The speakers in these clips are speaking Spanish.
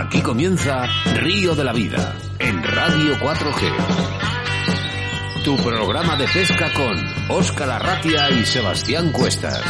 Aquí comienza Río de la Vida en Radio 4G. Tu programa de pesca con Óscar Arratia y Sebastián Cuestas.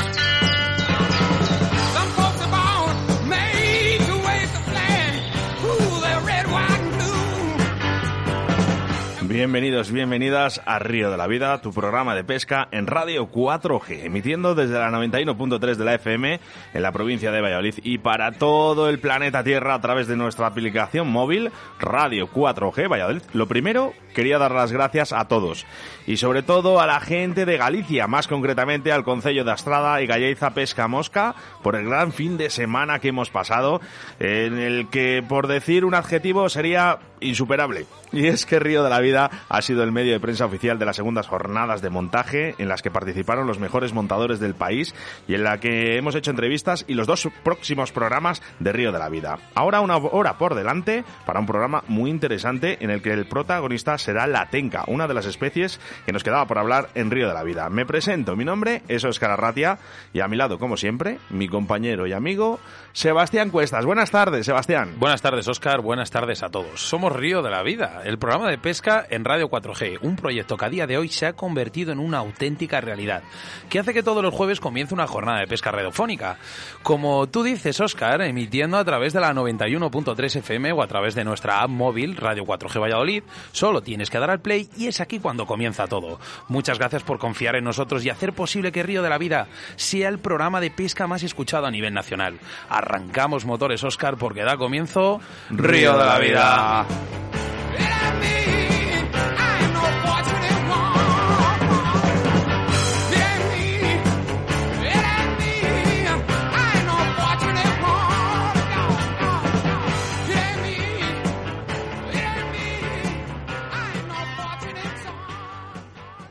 Bienvenidos, bienvenidas a Río de la Vida, tu programa de pesca en Radio 4G, emitiendo desde la 91.3 de la FM en la provincia de Valladolid y para todo el planeta Tierra a través de nuestra aplicación móvil Radio 4G Valladolid. Lo primero, quería dar las gracias a todos y sobre todo a la gente de Galicia, más concretamente al Concello de Astrada y Galleiza Pesca Mosca por el gran fin de semana que hemos pasado, en el que por decir un adjetivo sería insuperable. Y es que Río de la Vida ha sido el medio de prensa oficial de las segundas jornadas de montaje en las que participaron los mejores montadores del país y en la que hemos hecho entrevistas y los dos próximos programas de Río de la Vida. Ahora una hora por delante para un programa muy interesante en el que el protagonista será la tenca, una de las especies que nos quedaba por hablar en Río de la Vida. Me presento, mi nombre es Óscar Arratia y a mi lado, como siempre, mi compañero y amigo Sebastián Cuestas. Buenas tardes, Sebastián. Buenas tardes, Óscar. Buenas tardes a todos. Somos Río de la Vida, el programa de pesca en Radio 4G, un proyecto que a día de hoy se ha convertido en una auténtica realidad, que hace que todos los jueves comience una jornada de pesca radiofónica. Como tú dices, Óscar, emitiendo a través de la 91.3 FM o a través de nuestra app móvil Radio 4G Valladolid, solo tienes que dar al play y es aquí cuando comienza todo. Muchas gracias por confiar en nosotros y hacer posible que Río de la Vida sea el programa de pesca más escuchado a nivel nacional. Arrancamos motores, Óscar, porque da comienzo Río de la Vida.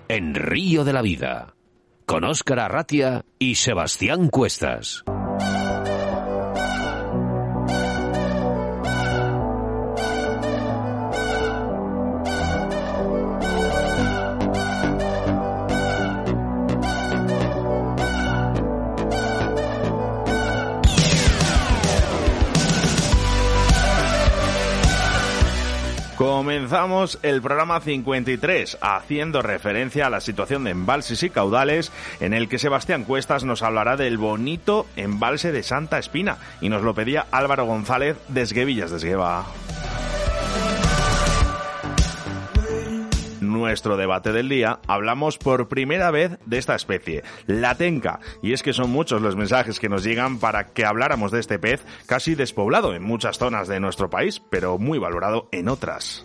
En Río de la Vida con Óscar Arratia y Sebastián Cuestas. El programa 53 haciendo referencia a la situación de embalses y caudales en el que Sebastián Cuestas nos hablará del bonito embalse de Santa Espina y nos lo pedía Álvaro González de Esguevillas de Esgueva. Nuestro debate del día hablamos por primera vez de esta especie, la tenca, y es que son muchos los mensajes que nos llegan para que habláramos de este pez casi despoblado en muchas zonas de nuestro país, pero muy valorado en otras.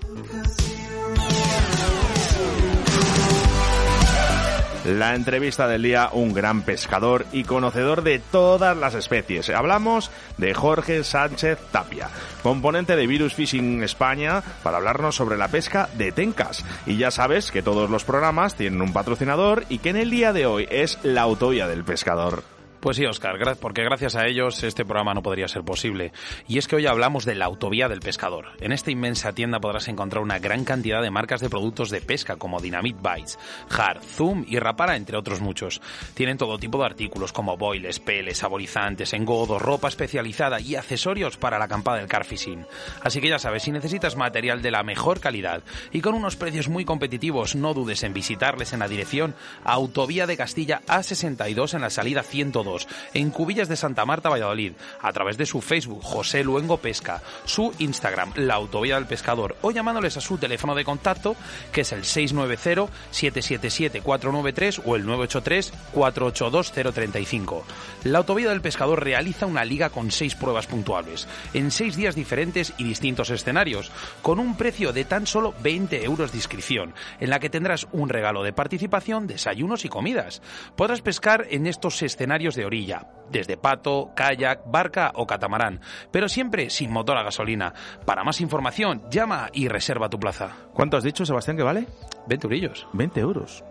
La entrevista del día, un gran pescador y conocedor de todas las especies. Hablamos de Jorge Sánchez Tapia, componente de Virus Fishing España, para hablarnos sobre la pesca de tencas. Y ya sabes que todos los programas tienen un patrocinador y que en el día de hoy es la autovía del pescador. Pues sí, Oscar, porque gracias a ellos este programa no podría ser posible. Y es que hoy hablamos de la autovía del pescador. En esta inmensa tienda podrás encontrar una gran cantidad de marcas de productos de pesca como Dynamite Bites, Hard, Zoom y Rapara, entre otros muchos. Tienen todo tipo de artículos como boiles, peles, saborizantes, engodos, ropa especializada y accesorios para la acampada del car fishing. Así que ya sabes, si necesitas material de la mejor calidad y con unos precios muy competitivos, no dudes en visitarles en la dirección Autovía de Castilla A62 en la salida 102 en Cubillas de Santa Marta, Valladolid, a través de su Facebook, José Luengo Pesca, su Instagram, La Autovía del Pescador, o llamándoles a su teléfono de contacto, que es el 690-777-493 o el 983-482-035. La Autovía del Pescador realiza una liga con seis pruebas puntuables, en seis días diferentes y distintos escenarios, con un precio de tan solo 20 euros de inscripción, en la que tendrás un regalo de participación, desayunos y comidas. Podrás pescar en estos escenarios de orilla, desde pato, kayak, barca o catamarán, pero siempre sin motor a gasolina. Para más información, llama y reserva tu plaza. ¿Cuánto has dicho, Sebastián, que vale? 20 eurillos. 20 euros.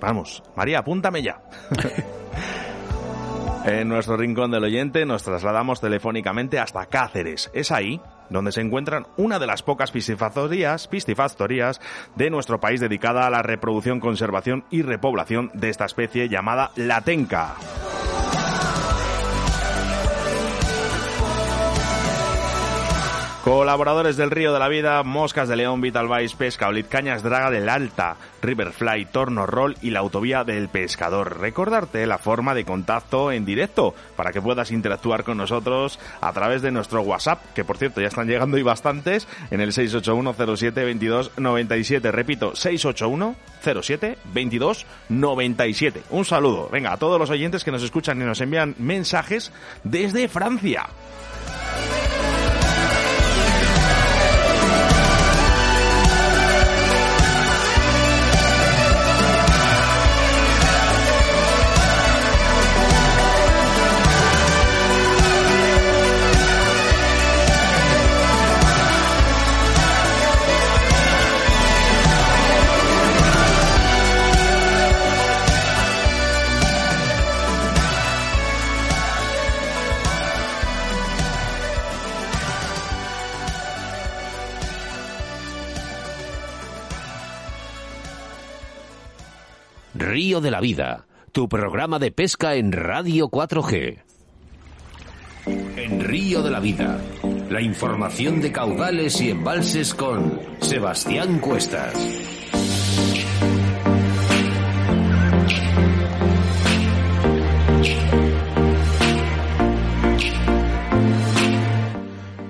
Vamos, María, apúntame ya. En nuestro rincón del oyente nos trasladamos telefónicamente hasta Cáceres. Es ahí donde se encuentran una de las pocas piscifactorías, piscifactorías de nuestro país dedicada a la reproducción, conservación y repoblación de esta especie llamada la Colaboradores del Río de la Vida, Moscas de León, Vital Vice, Pesca, Olit Cañas, Draga del Alta, Riverfly, Torno Roll y la Autovía del Pescador. Recordarte la forma de contacto en directo para que puedas interactuar con nosotros a través de nuestro WhatsApp, que por cierto ya están llegando y bastantes, en el 681 07 22 97. Repito, 681 07 22 97. Un saludo, venga, a todos los oyentes que nos escuchan y nos envían mensajes desde Francia. La Vida, tu programa de pesca en Radio 4G. En Río de la Vida, la información de caudales y embalses con Sebastián Cuestas.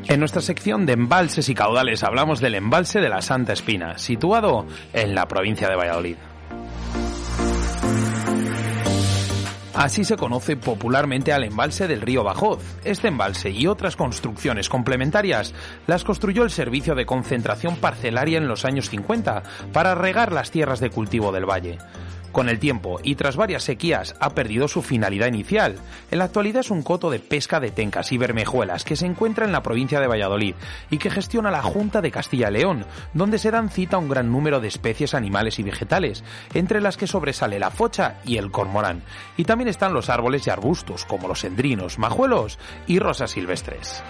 En nuestra sección de embalses y caudales hablamos del embalse de la Santa Espina, situado en la provincia de Valladolid. Así se conoce popularmente al embalse del río Bajoz. Este embalse y otras construcciones complementarias las construyó el Servicio de Concentración Parcelaria en los años 50 para regar las tierras de cultivo del valle. Con el tiempo y tras varias sequías ha perdido su finalidad inicial. En la actualidad es un coto de pesca de tencas y bermejuelas que se encuentra en la provincia de Valladolid y que gestiona la Junta de Castilla-León, donde se dan cita a un gran número de especies animales y vegetales, entre las que sobresale la focha y el cormorán. Y también están los árboles y arbustos, como los endrinos, majuelos y rosas silvestres.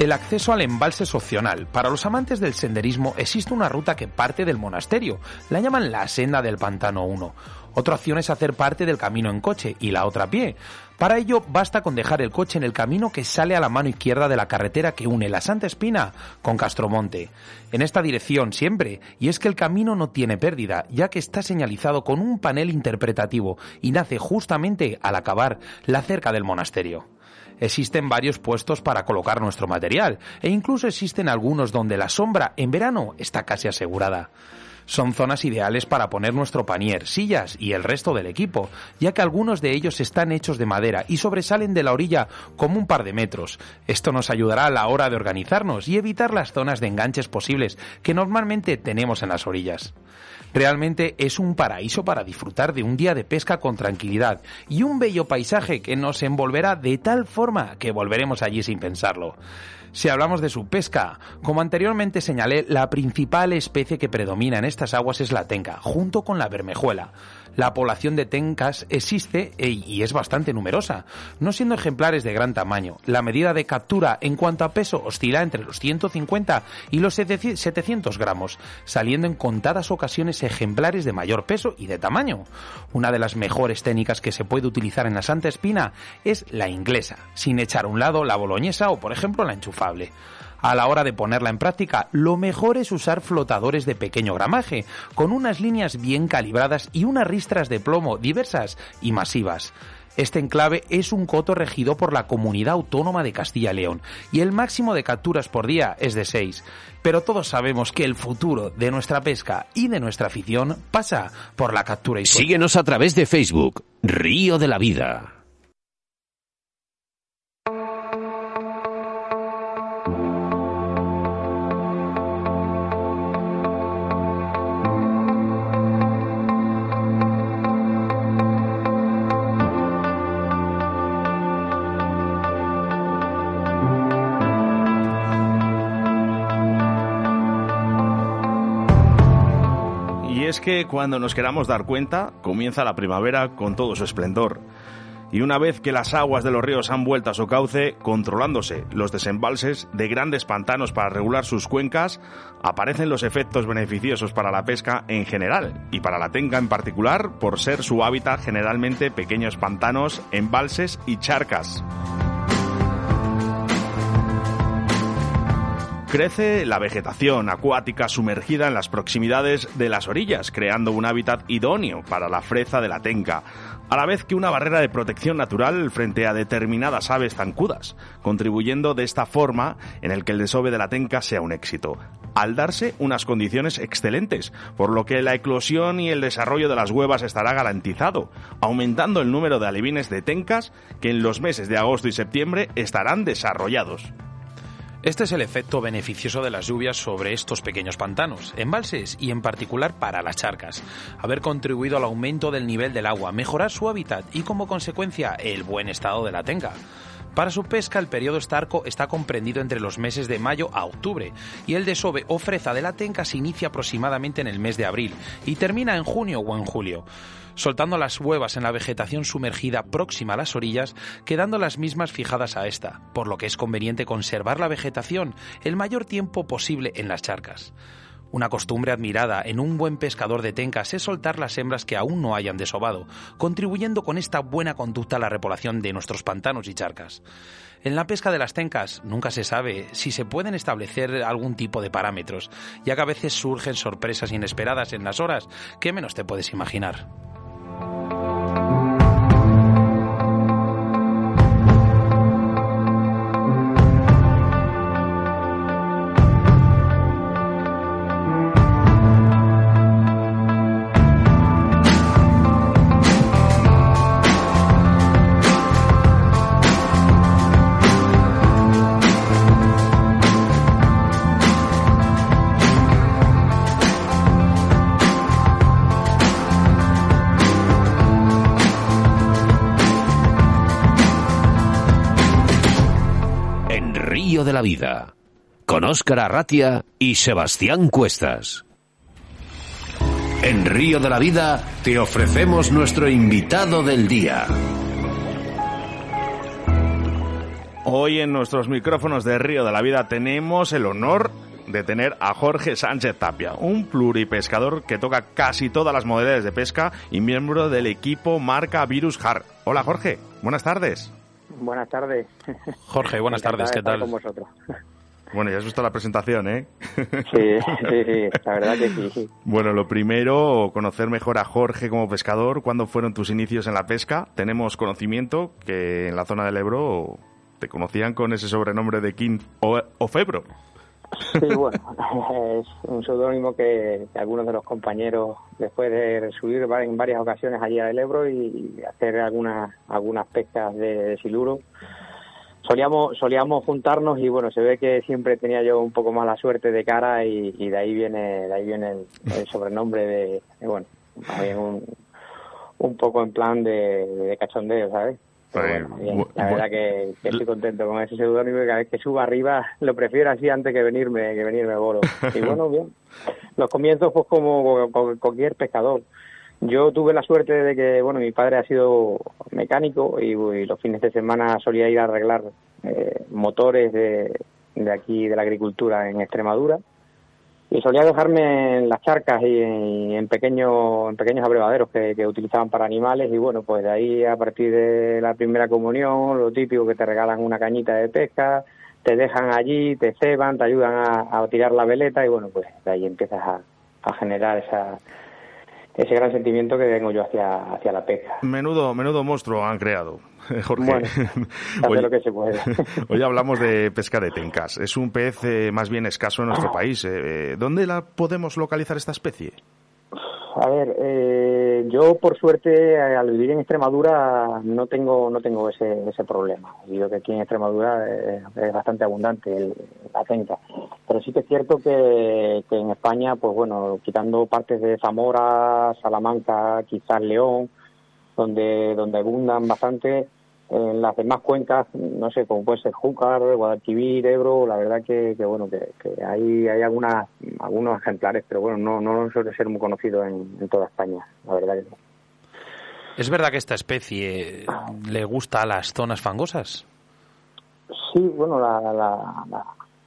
El acceso al embalse es opcional. Para los amantes del senderismo existe una ruta que parte del monasterio. La llaman la Senda del Pantano 1. Otra opción es hacer parte del camino en coche y la otra pie. Para ello basta con dejar el coche en el camino que sale a la mano izquierda de la carretera que une la Santa Espina con Castromonte. En esta dirección siempre, y es que el camino no tiene pérdida, ya que está señalizado con un panel interpretativo y nace justamente al acabar la cerca del monasterio existen varios puestos para colocar nuestro material e incluso existen algunos donde la sombra en verano está casi asegurada. Son zonas ideales para poner nuestro panier, sillas y el resto del equipo, ya que algunos de ellos están hechos de madera y sobresalen de la orilla como un par de metros. Esto nos ayudará a la hora de organizarnos y evitar las zonas de enganches posibles que normalmente tenemos en las orillas. Realmente es un paraíso para disfrutar de un día de pesca con tranquilidad y un bello paisaje que nos envolverá de tal forma que volveremos allí sin pensarlo. Si hablamos de su pesca, como anteriormente señalé, la principal especie que predomina en estas aguas es la tenca, junto con la bermejuela. La población de tencas existe e- y es bastante numerosa, no siendo ejemplares de gran tamaño. La medida de captura en cuanto a peso oscila entre los 150 y los 700 gramos, saliendo en contadas ocasiones ejemplares de mayor peso y de tamaño. Una de las mejores técnicas que se puede utilizar en la Santa Espina es la inglesa, sin echar a un lado la boloñesa o por ejemplo la enchufable. A la hora de ponerla en práctica, lo mejor es usar flotadores de pequeño gramaje, con unas líneas bien calibradas y unas ristras de plomo diversas y masivas. Este enclave es un coto regido por la Comunidad Autónoma de Castilla y León y el máximo de capturas por día es de 6. Pero todos sabemos que el futuro de nuestra pesca y de nuestra afición pasa por la captura y. Síguenos a través de Facebook, Río de la Vida. Es que cuando nos queramos dar cuenta, comienza la primavera con todo su esplendor. Y una vez que las aguas de los ríos han vuelto a su cauce, controlándose los desembalses de grandes pantanos para regular sus cuencas, aparecen los efectos beneficiosos para la pesca en general y para la tenca en particular por ser su hábitat generalmente pequeños pantanos, embalses y charcas. Crece la vegetación acuática sumergida en las proximidades de las orillas, creando un hábitat idóneo para la freza de la tenca, a la vez que una barrera de protección natural frente a determinadas aves zancudas, contribuyendo de esta forma en el que el desove de la tenca sea un éxito, al darse unas condiciones excelentes, por lo que la eclosión y el desarrollo de las huevas estará garantizado, aumentando el número de alevines de tencas que en los meses de agosto y septiembre estarán desarrollados. Este es el efecto beneficioso de las lluvias sobre estos pequeños pantanos, embalses y en particular para las charcas. Haber contribuido al aumento del nivel del agua, mejorar su hábitat y como consecuencia el buen estado de la tenca. Para su pesca el periodo estarco está comprendido entre los meses de mayo a octubre y el desove o freza de la tenca se inicia aproximadamente en el mes de abril y termina en junio o en julio soltando las huevas en la vegetación sumergida próxima a las orillas, quedando las mismas fijadas a esta, por lo que es conveniente conservar la vegetación el mayor tiempo posible en las charcas. Una costumbre admirada en un buen pescador de tencas es soltar las hembras que aún no hayan desovado, contribuyendo con esta buena conducta a la repoblación de nuestros pantanos y charcas. En la pesca de las tencas nunca se sabe si se pueden establecer algún tipo de parámetros, ya que a veces surgen sorpresas inesperadas en las horas que menos te puedes imaginar. En Vida, con Óscar Arratia y Sebastián Cuestas. En Río de la Vida te ofrecemos nuestro invitado del día. Hoy en nuestros micrófonos de Río de la Vida tenemos el honor de tener a Jorge Sánchez Tapia, un pluripescador que toca casi todas las modalidades de pesca y miembro del equipo marca Virus Har. Hola Jorge, buenas tardes. Buenas tardes. Jorge, buenas tardes, de ¿qué tal? con vosotros. Bueno, ya has visto la presentación, ¿eh? Sí, sí, sí, la verdad que sí. sí. Bueno, lo primero, conocer mejor a Jorge como pescador. ¿Cuándo fueron tus inicios en la pesca? Tenemos conocimiento que en la zona del Ebro te conocían con ese sobrenombre de King o, o Febro. Sí, bueno, es un seudónimo que, algunos de los compañeros, después de subir en varias ocasiones allí al Ebro y, hacer algunas algunas pescas de, siluro, solíamos solíamos juntarnos y bueno, se ve que siempre tenía yo un poco más la suerte de cara y, de ahí viene de ahí viene el, sobrenombre de, bueno, un, un poco en plan de cachondeo, ¿sabes? Pero bueno, bien, la verdad que, que estoy contento con ese seudónimo y cada vez que suba arriba lo prefiero así antes que venirme que venirme bolo. Y bueno, bien. Los comienzos pues como cualquier pescador. Yo tuve la suerte de que, bueno, mi padre ha sido mecánico y, y los fines de semana solía ir a arreglar eh, motores de, de aquí, de la agricultura en Extremadura. Y solía dejarme en las charcas y en, pequeños en pequeños abrevaderos que, que utilizaban para animales y bueno, pues de ahí a partir de la primera comunión, lo típico que te regalan una cañita de pesca, te dejan allí, te ceban, te ayudan a, a tirar la veleta y bueno, pues de ahí empiezas a, a generar esa ese gran sentimiento que tengo yo hacia, hacia la pesca. Menudo, menudo monstruo han creado, Jorge. Bueno, hace Oye, lo que se puede. Hoy hablamos de pesca de tencas. Es un pez eh, más bien escaso en nuestro país. Eh, ¿Dónde la podemos localizar esta especie? A ver, eh, yo por suerte eh, al vivir en Extremadura no tengo no tengo ese, ese problema. Digo que aquí en Extremadura eh, es bastante abundante el- la tenca. Pero sí que es cierto que, que en España, pues bueno, quitando partes de Zamora, Salamanca, quizás León, donde donde abundan bastante, en las demás cuencas, no sé, como puede ser Júcar, Guadalquivir, Ebro, la verdad que, que bueno, que, que hay, hay algunas, algunos ejemplares, pero bueno, no, no suele ser muy conocido en, en toda España, la verdad que no. ¿Es verdad que esta especie le gusta a las zonas fangosas? Sí, bueno, la, la, la,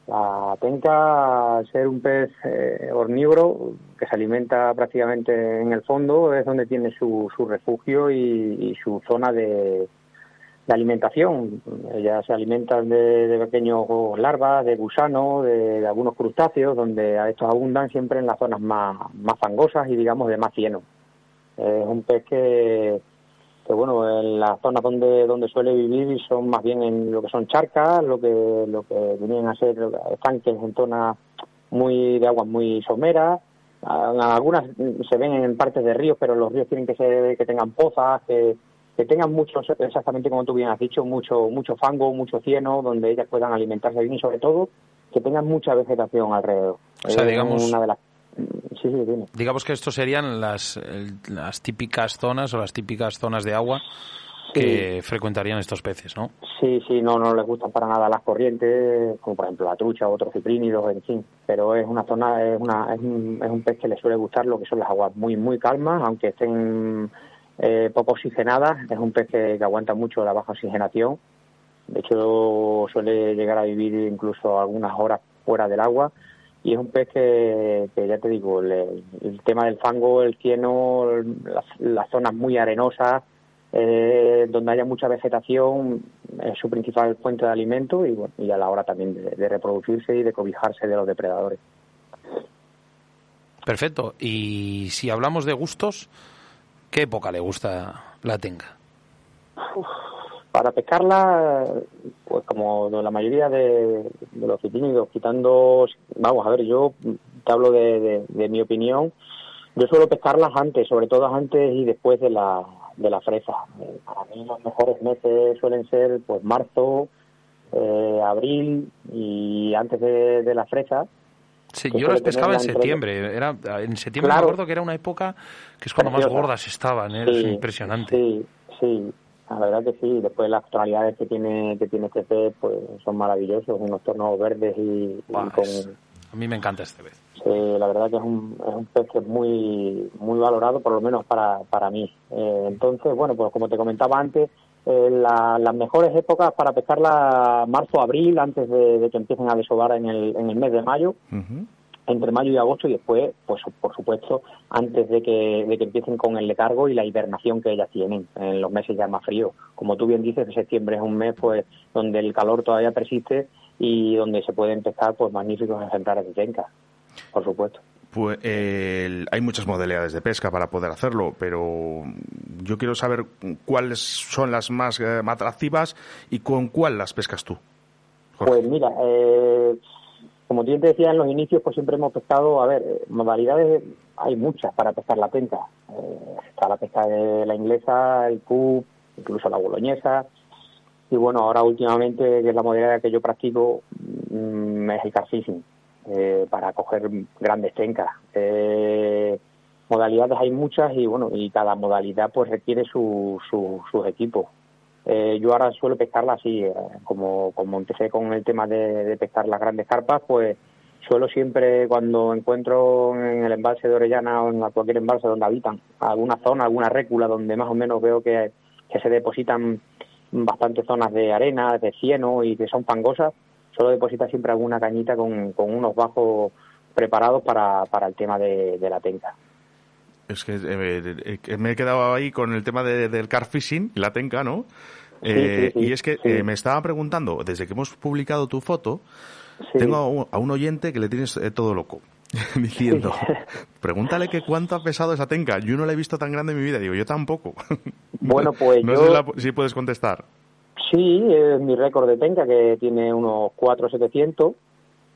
la tenca, al ser un pez eh, omnívoro que se alimenta prácticamente en el fondo, es donde tiene su, su refugio y, y su zona de, de alimentación. Ellas se alimentan de, de pequeños larvas, de gusanos, de, algunos crustáceos, donde estos abundan siempre en las zonas más, más fangosas y digamos de más cieno. Es un pez que, que bueno, en las zonas donde donde suele vivir son más bien en lo que son charcas, lo que lo que vienen a ser estanques en zonas muy de aguas muy someras. Ah, Algunas se ven en partes de ríos, pero los ríos tienen que ser que tengan pozas, que, que tengan mucho, exactamente como tú bien has dicho, mucho mucho fango, mucho cieno, donde ellas puedan alimentarse bien y sobre todo que tengan mucha vegetación alrededor. O sea, digamos- una de las Sí, sí, dime. Digamos que estos serían las, las típicas zonas o las típicas zonas de agua que frecuentarían estos peces, ¿no? Sí, sí, no, no les gustan para nada las corrientes, como por ejemplo la trucha o otros ciprínidos, en fin. Pero es una zona, es, una, es, un, es un pez que le suele gustar lo que son las aguas muy, muy calmas, aunque estén eh, poco oxigenadas. Es un pez que, aguanta mucho la baja oxigenación. De hecho, suele llegar a vivir incluso algunas horas fuera del agua. Y es un pez que, ya te digo, el tema del fango, el cieno, las, zonas muy arenosas, eh, donde haya mucha vegetación, es su principal fuente de alimento y, bueno, y a la hora también de reproducirse y de cobijarse de los depredadores. Perfecto. Y si hablamos de gustos, ¿qué época le gusta la tenga? Para pescarla, pues como la mayoría de, los ciprínidos, quitando, vamos a ver, yo te hablo de, de- mi opinión, yo suelo pescarlas antes, sobre todo antes y después de la, de la fresa. Eh, Para mí los mejores meses suelen ser pues marzo, eh, abril y antes de la fresa. Yo las pescaba en septiembre. Era, en septiembre Claro. me acuerdo que era una época que es cuando más gordas estaban. ¿eh? Es Sí, impresionante. Sí, sí, la verdad que sí. Después las tonalidades que tiene que tiene este pez pues son maravillosos, unos tonos verdes y, y Buah, con es- A mí me encanta este pez. sí, la verdad que es un, es un pez que es muy muy valorado por lo menos para para mí. Eh, entonces, bueno, pues como te comentaba antes, eh, la- las mejores épocas para pescarla marzo abril antes de, de que empiecen a desovar en el en el mes de mayo entre mayo y agosto y después, pues por supuesto, antes de que, de que empiecen con el letargo y la hibernación que ellas tienen en los meses ya más fríos. Como tú bien dices, septiembre es un mes pues donde el calor todavía persiste y donde se pueden pescar pues magníficos ejemplares de tenca, por supuesto. Pues hay muchas modalidades de pesca para poder hacerlo, pero yo quiero saber cuáles son las más eh, atractivas y con cuál las pescas tú. Pues mira, eh, como bien te decía en los inicios, pues siempre hemos pescado, a ver, modalidades hay muchas para pescar la penca. Eh, está la pesca de la inglesa, el cub, incluso la boloñesa. Y bueno, ahora últimamente, que es la modalidad que yo practico, mm, es el carfishing, eh, para coger grandes tencas. Eh, modalidades hay muchas y bueno, y cada modalidad pues requiere su, su- sus equipos. Eh, yo ahora suelo pescarla así, eh, como, como empecé con el tema de, pescar las grandes carpas, pues suelo siempre cuando encuentro en el embalse de Orellana o en cualquier embalse donde habitan alguna zona, alguna récula donde más o menos veo que, que se depositan bastantes zonas de arena, de cieno y que son fangosas, suelo depositar siempre alguna cañita con, con unos bajos preparados para, para el tema de, de la tenca. Es que eh, eh, que me he quedado ahí con el tema de- del car fishing, la tenca, ¿no? Eh, sí, sí, y es que eh, me estaba preguntando, desde que hemos publicado tu foto, tengo a un, a un oyente que le tienes eh, todo loco. Diciendo, pregúntale que cuánto ha pesado esa tenca. Yo no la he visto tan grande en mi vida. Digo, yo tampoco. Bueno, pues no yo- sé si, la- si puedes contestar. Sí, es mi récord de tenca que tiene unos 4,700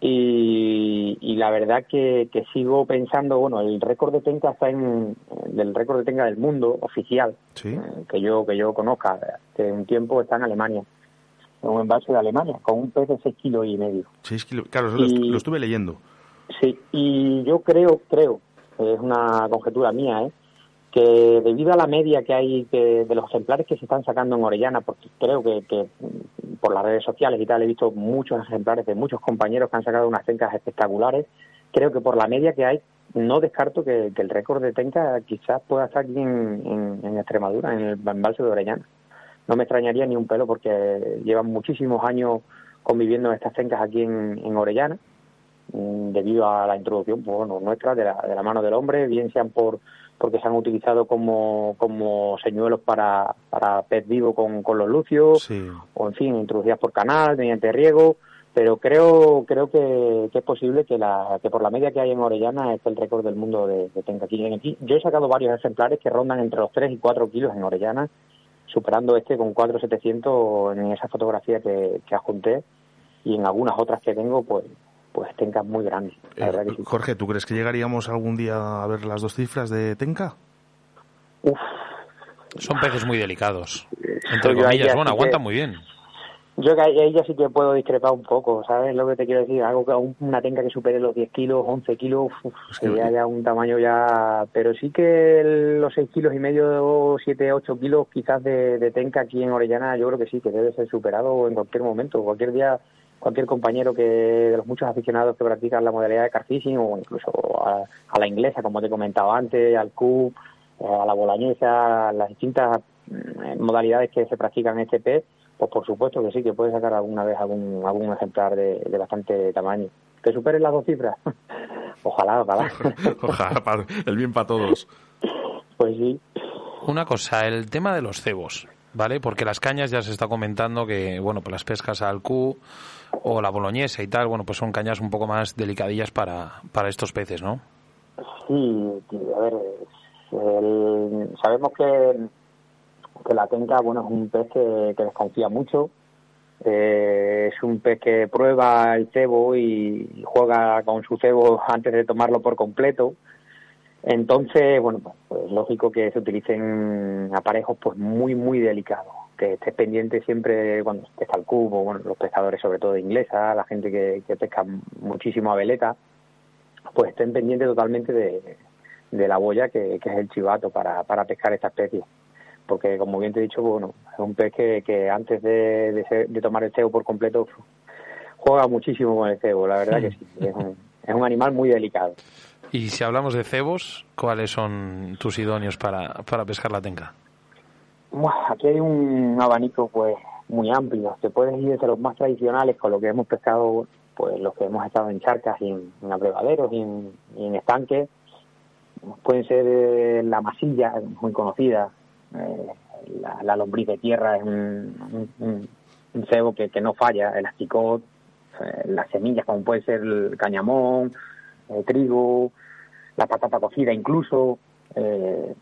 y, y la verdad que, que sigo pensando, bueno, el récord de tenca está en el récord de tenca del mundo oficial Sí. eh, que yo que yo conozca, que un tiempo está en Alemania, en un envase de Alemania con un pez de 6 kilos y medio. Seis kilos. Claro, eso Y- lo estuve leyendo. Sí, y yo creo, creo, es una conjetura mía, ¿eh? Que debido a la media que hay que, de los ejemplares que se están sacando en Orellana, porque creo que, por las redes sociales y tal he visto muchos ejemplares de muchos compañeros que han sacado unas tencas espectaculares, creo que por la media que hay, no descarto que, el récord de tenca quizás pueda estar aquí en Extremadura, en el embalse de Orellana. No me extrañaría ni un pelo porque llevan muchísimos años conviviendo estas tencas aquí en, en Orellana mm, debido a la introducción pues, bueno, nuestra de la, de la mano del hombre, bien sean por, porque se han utilizado como, como señuelos para, para pez vivo con, con los lucios, Sí. o en fin, introducidas por canal, mediante riego, pero creo creo que, que es posible que la que por la media que hay en Orellana es el récord del mundo de, de tenca aquí. En aquí. Yo he sacado varios ejemplares que rondan entre los 3 y 4 kilos en Orellana, superando este con 4,700 en esa fotografía que, que adjunté y en algunas otras que tengo, pues pues tencas muy grandes. La Eh, verdad que sí. Jorge, ¿tú crees que llegaríamos algún día a ver las dos cifras de Tenca? Uf, Son peces muy delicados. Entre comillas, ya bueno, que- aguantan muy bien. Yo que ahí ya sí que puedo discrepar un poco, ¿sabes lo que te quiero decir? Algo que un- una tenca que supere los 10 kilos, 11 kilos, uf, Es que- sería ya un tamaño ya... Pero sí que el- los 6 kilos y medio, 7, 8 kilos quizás de, de tenca aquí en Orellana, yo creo que sí, que debe ser superado en cualquier momento. Cualquier día, cualquier compañero que de los muchos aficionados que practican la modalidad de carfishing o incluso a, a la inglesa, como te comentaba antes, al Q, eh, a la bolañesa, a las distintas mm, modalidades que se practican en este pez, pues por supuesto que sí, que puede sacar alguna vez algún, algún ejemplar de, de bastante tamaño. ¿Que superen las dos cifras? ojalá, ojalá. Ojalá, el bien para todos. pues sí. Una cosa, el tema de los cebos, ¿vale? Porque las cañas ya se está comentando que, bueno, pues las pescas al Q o la boloñesa y tal, bueno, pues son cañas un poco más delicadillas para, para estos peces, ¿no? Sí, a ver, sabemos que, que la tenca, bueno, es un pez que, que desconfía mucho. Eh, es un pez que prueba el cebo y juega con su cebo antes de tomarlo por completo. Entonces, bueno, pues, pues lógico que se utilicen aparejos pues muy, muy delicados. Que estés pendiente siempre cuando pesca el cubo, bueno, los pescadores sobre todo de inglesa, la gente que, que pesca muchísimo a veleta, pues estén pendientes totalmente de, de la boya que, que es el chivato para, para pescar esta especie. Porque, como bien te he dicho, bueno, es un pez que, que antes de, de, ser- de tomar el cebo por completo juega muchísimo con el cebo, la verdad que sí. Es un, es un animal muy delicado. Y si hablamos de cebos, ¿cuáles son tus idóneos para, para pescar la tenca? Buah, Aquí hay un abanico pues muy amplio. Te puedes ir desde los más tradicionales con lo que hemos pescado, pues los que hemos estado en charcas y en, abrevaderos y en, y estanques. Pueden ser eh, la masilla, muy conocida. eh, la, lombriz de tierra es un- un cebo que, que no falla. El asticot, eh, las semillas como puede ser el cañamón, el trigo, la patata cocida incluso. eh,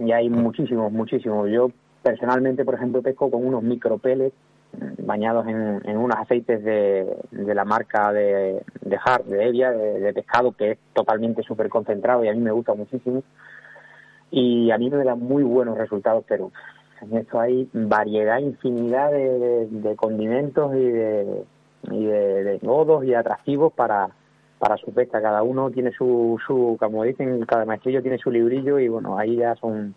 y hay muchísimos, muchísimos. Yo personalmente, por ejemplo, pesco con unos micropellets mm, bañados en, en unos aceites de, de la marca de, de Hart, de Evia, de, de pescado, que es totalmente súper concentrado y a mí me gusta muchísimo. Y a mí me dan muy buenos resultados, pero en esto hay variedad, infinidad de, de- de condimentos y de, y de, de modos y atractivos para, para su pesca. Cada uno tiene su, su, como dicen, cada maestrillo tiene su librillo y bueno, ahí ya son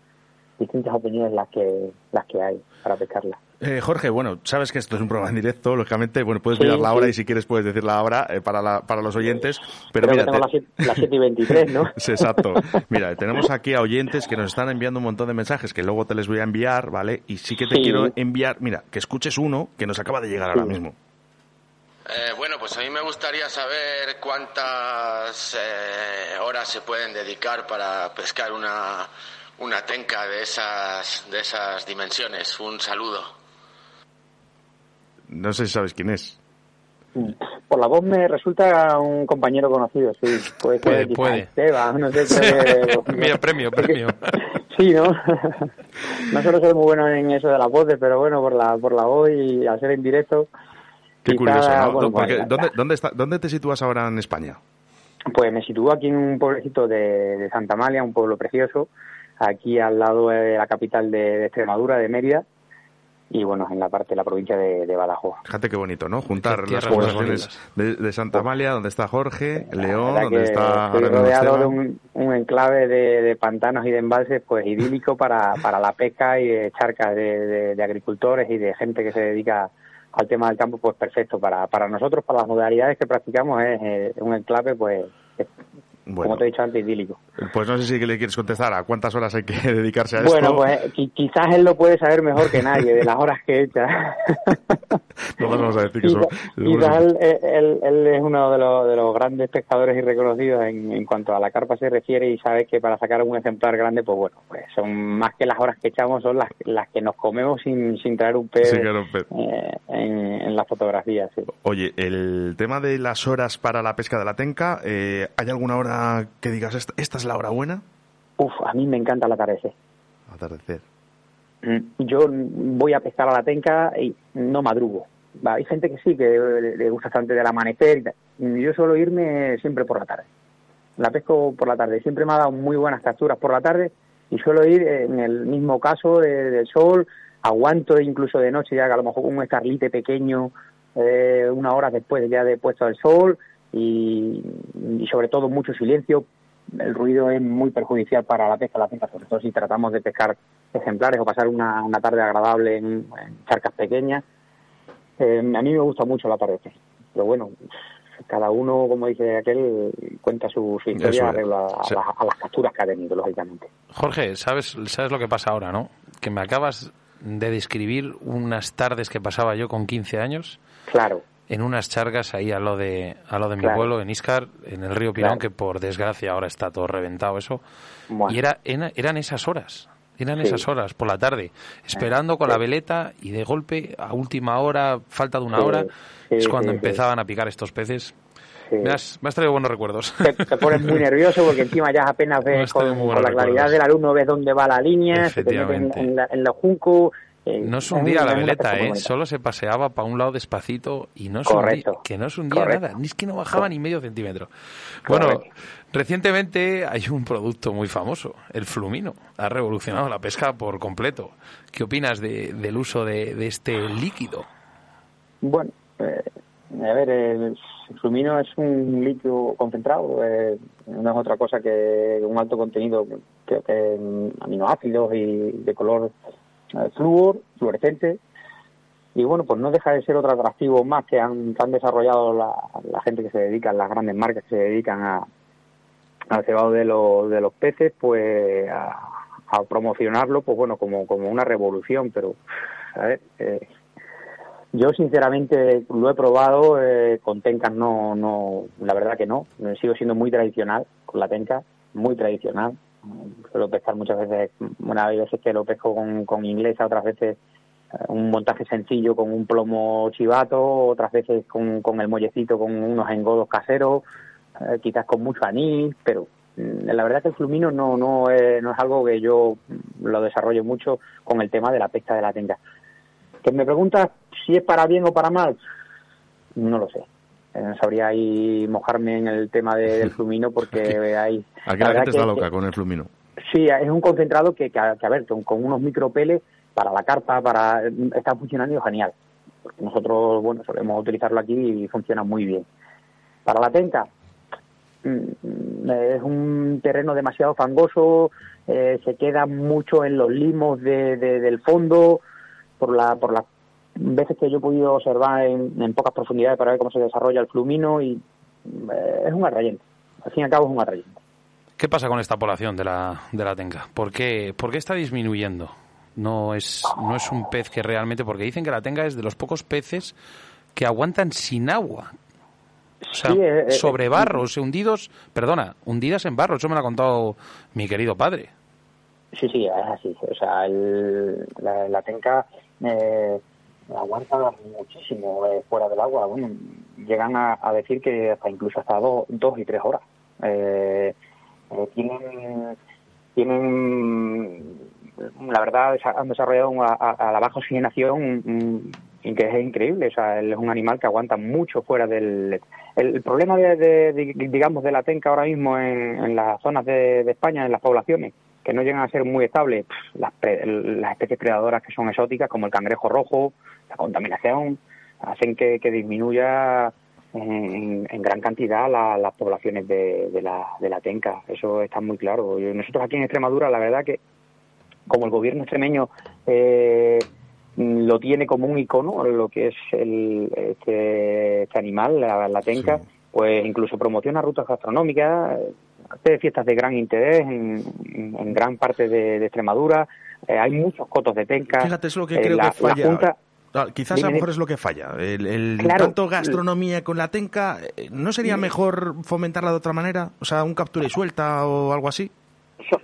distintas opiniones las que las que hay para pescarla. Eh, Jorge, bueno, sabes que esto es un programa en directo, lógicamente, bueno, puedes Sí, mirar la sí. hora y si quieres puedes decir la hora eh, para, la- para los oyentes, pero Creo mira, te- las siete- las 7 y 23, ¿no? Sí, exacto. Mira, tenemos aquí a oyentes que nos están enviando un montón de mensajes que luego te les voy a enviar, ¿vale? Y sí que te quiero enviar, mira, que escuches uno que nos acaba de llegar ahora mismo. Eh, bueno, pues a mí me gustaría saber cuántas eh, horas se pueden dedicar para pescar una, una tenca de esas, de esas dimensiones. Un saludo. No sé si sabes quién es. Por la voz me resulta un compañero conocido, sí. Puede ser Puede. Esteban, no sé. Mira, premio, premio. Sí, ¿no? no suelo ser muy bueno en eso de las voces, pero bueno, por la, por la voz y al ser en directo. Qué quizá, curioso, ¿no? bueno, Porque, pues, ¿dónde, dónde, está, ¿Dónde te sitúas ahora en España? Pues me sitúo aquí en un pueblecito de, de Santa Amalia, un pueblo precioso, aquí al lado de la capital de, de Extremadura, de Mérida, y bueno, en la parte de la provincia de, de Badajoz. Fíjate qué bonito, ¿no? Juntar las poblaciones de, de Santa Amalia, donde está Jorge, La León, donde está estoy rodeado de un, un enclave de, de pantanos y de embalses pues idílico para, para la pesca y de charcas de, de- de agricultores y de gente que se dedica al tema del campo pues perfecto. Para, para nosotros para las modalidades que practicamos es eh, un enclave pues es Bueno. como te he dicho antes, idílico. Pues no sé si le quieres contestar a cuántas horas hay que dedicarse a esto. Bueno, pues qui- quizás él lo puede saber mejor que nadie, de las horas que echa. No vamos a decir que son... Quizá- Quizás él, él- él es uno de los, de los grandes pescadores y reconocidos en, en cuanto a la carpa se refiere y sabes que para sacar un ejemplar grande, pues bueno, pues son más que las horas que echamos, son las, las que nos comemos sin, sin traer un pez Sí, claro, pe- eh, en, en la fotografía. Sí. Oye, el tema de las horas para la pesca de la tenca, eh, ¿hay alguna hora que digas, esta, esta es la hora buena? Uf, a mí me encanta el atardecer. Atardecer. Mm, Yo voy a pescar a la tenca y no madrugo. Hay gente que sí, que le gusta bastante del amanecer y tal. Yo suelo irme siempre por la tarde. La pesco por la tarde. Siempre me ha dado muy buenas capturas por la tarde y suelo ir en el mismo caso de- del sol. Aguanto incluso de noche ya que a lo mejor con un escarlite pequeño eh, una hora después ya de puesto el sol y, y sobre todo mucho silencio. El ruido es muy perjudicial para la pesca, la pesca, sobre todo si tratamos de pescar ejemplares o pasar una, una tarde agradable en, en charcas pequeñas. Eh, a mí me gusta mucho la atardecer, pero bueno, cada uno, como dice aquel, cuenta su, su historia a, las, a las capturas que ha tenido, lógicamente. Jorge, ¿sabes, ¿sabes lo que pasa ahora, no? Que me acabas de describir unas tardes que pasaba yo con 15 años Claro, en unas charcas ahí a lo de, a lo de mi pueblo, en Iscar, en el río Pirón, Claro. que por desgracia ahora está todo reventado eso. Bueno. Y era, era- eran esas horas, eran Sí. esas horas por la tarde, esperando con sí. la veleta y de golpe, a última hora, falta de una Sí, hora, es cuando empezaban a picar estos peces. Me, has, me has traído buenos recuerdos. te, te pones muy nervioso porque encima ya apenas ves con, con la claridad del alumno, ves dónde va la línea, se te en la- en los juncos. Eh, No se es hundía un- la es una veleta, ¿eh? Solo se paseaba para un lado despacito y no se hundía, Correcto. que no Correcto. nada, ni es que no bajaba ni medio centímetro. Bueno, recientemente hay un producto muy famoso, el flumino. Ha revolucionado la pesca por completo. ¿Qué opinas de- del uso de, de este líquido? Bueno, eh, a ver, el flumino es un líquido concentrado, eh, no es otra cosa que un alto contenido que en aminoácidos y de color flúor, fluorescente. Y bueno, pues no deja de ser otro atractivo más que han, han desarrollado la, gente que se dedica, las grandes marcas que se dedican a, al cebado de, los de los peces, pues a, promocionarlo, pues bueno, como, como una revolución, pero eh, yo sinceramente lo he probado, eh, con tencas no, no, la verdad que no, sigo siendo muy tradicional con la tenca, muy tradicional. Suelo pescar muchas veces, bueno, hay veces que lo pesco con, con inglesa, otras veces eh, un montaje sencillo con un plomo chivato, otras veces con, con el mollecito con unos engodos caseros, eh, quizás con mucho anís, pero mm, la verdad que el flumino no, no, es, no es algo que yo lo desarrollo mucho con el tema de la pesca de la tenca. Que me preguntas si es para bien o para mal, no lo sé. Eh, No sabría ahí mojarme en el tema de- del flumino porque hay... Aquí la gente está loca con el flumino. Sí, es un concentrado que, que, a que, a ver, con, con unos micropeles para la carpa, para está funcionando genial. Porque nosotros, bueno, solemos utilizarlo aquí y funciona muy bien. Para la tenca, mm, es un terreno demasiado fangoso, eh, se queda mucho en los limos de, de- del fondo, por la por las veces que yo he podido observar en, en pocas profundidades para ver cómo se desarrolla el flumino y eh, es un atrayente. Al fin y al cabo es un atrayente. ¿Qué pasa con esta población de la, de la tenca? ¿Por qué, por qué está disminuyendo? No es, no es un pez que realmente, porque dicen que la tenca es de los pocos peces que aguantan sin agua. O sea, Sí, eh, eh, sobre eh, barros, hundidos, perdona, hundidas en barro. Eso me lo ha contado mi querido padre. Sí, sí, es así. O sea, el- la, la tenca eh, aguanta muchísimo eh, fuera del agua. Bueno, llegan a, decir que hasta incluso hasta do- dos y tres horas. Eh, eh, tienen, tienen, la verdad, han desarrollado un- a, a- la baja oxigenación que es increíble. O sea, él es un animal que aguanta mucho fuera del... El, problema, de, digamos, de la tenca ahora mismo en, las zonas de España, en las poblaciones, que no llegan a ser muy estables, pf, las, pre- las especies predadoras que son exóticas, como el cangrejo rojo, la contaminación, hacen que, que disminuya en, en gran cantidad la- las poblaciones de, de la, de la tenca. Eso está muy claro. Nosotros aquí en Extremadura, la verdad que como el gobierno extremeño eh, lo tiene como un icono, lo que es el, este, este animal, la, la tenca, pues incluso promociona rutas gastronómicas. Aparte de fiestas de gran interés en, gran parte de, de Extremadura. Eh, hay muchos cotos de tenca. Fíjate, es lo que Eh, creo la- que falla. Junta, Ah, Quizás Dime, a lo mejor es lo que falla. El, el Claro. tanto gastronomía con la tenca, eh, ¿no sería mejor fomentarla de otra manera? O sea, un captura y suelta o algo así.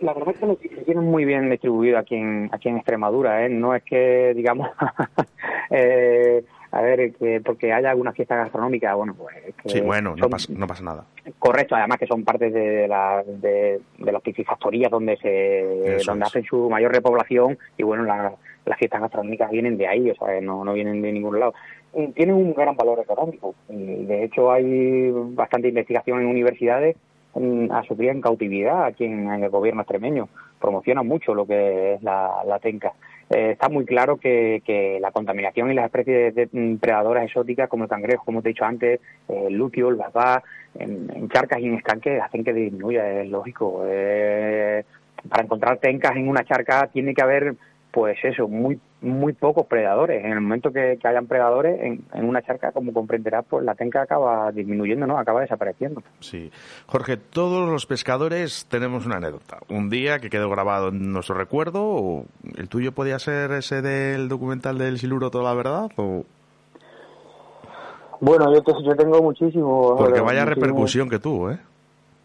La verdad es que lo tienen muy bien distribuido aquí en aquí en Extremadura, ¿eh? No es que, digamos, eh, a ver, que porque haya alguna fiesta gastronómica, bueno, pues es que Sí, bueno, no pasa, no pasa nada. correcto, además que son partes de, la, de, de las piscifactorías donde se Eso donde es. hacen su mayor repoblación y bueno, la- las fiestas gastronómicas vienen de ahí, o sea, no, no vienen de ningún lado. Y Tienen un gran valor económico y de hecho hay bastante investigación en universidades mm, a sufrir en cautividad aquí en, en el gobierno extremeño. Promociona mucho lo que es la, la tenca. Eh, está muy claro que, que la contaminación y las especies de, mm, predadoras exóticas como el cangrejo, como te he dicho antes, eh, el lutio, el babá, en charcas y en estanques hacen que disminuya, es lógico. Eh, para encontrar tencas en una charca tiene que haber, pues eso, muy muy pocos predadores. En el momento que, que hayan predadores en, en una charca, como comprenderás, pues la tenca acaba disminuyendo, ¿no? Acaba desapareciendo. Sí. Jorge, todos los pescadores tenemos una anécdota. Un día que quedó grabado en nuestro recuerdo, o ¿el tuyo podía ser ese del documental del Siluro Toda la Verdad? O... Bueno, yo, te- yo tengo muchísimo. Porque vaya muchísimo- repercusión que tuvo, ¿eh?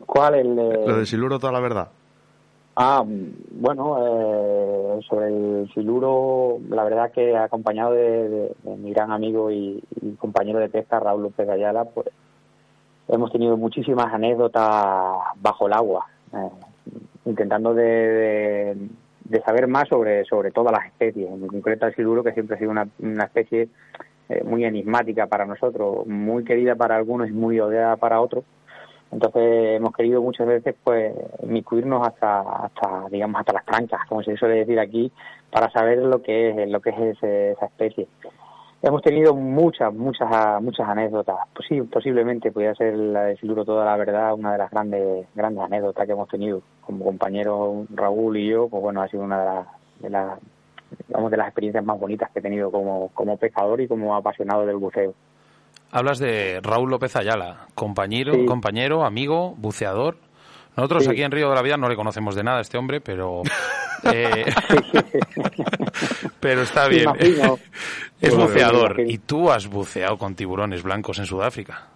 ¿Cuál? El de- Lo del Siluro Toda la Verdad. Ah, bueno, eh, sobre el siluro, la verdad que acompañado de, mi gran amigo y, compañero de pesca, Raúl López Ayala, pues hemos tenido muchísimas anécdotas bajo el agua, eh, intentando de saber más sobre, sobre todas las especies, en concreto el siluro, que siempre ha sido una, una especie eh, muy enigmática para nosotros, muy querida para algunos y muy odiada para otros. Entonces hemos querido muchas veces pues inmiscuirnos hasta, hasta digamos hasta las trancas, como se suele decir aquí, para saber lo que es lo que es ese- esa especie. Hemos tenido muchas, muchas, muchas anécdotas. Pues sí, posiblemente podría ser la de Siluro toda la verdad, una de las grandes, grandes anécdotas que hemos tenido como compañeros Raúl y yo, pues bueno, ha sido una de las, de las, de las experiencias más bonitas que he tenido como, como pescador y como apasionado del buceo. Hablas de Raúl López Ayala, compañero, Sí. compañero, amigo, buceador. Nosotros Sí. aquí en Río de la Vida no le conocemos de nada a este hombre, pero eh, pero está bien. Imagino. es Bueno, buceador y tú has buceado con tiburones blancos en Sudáfrica.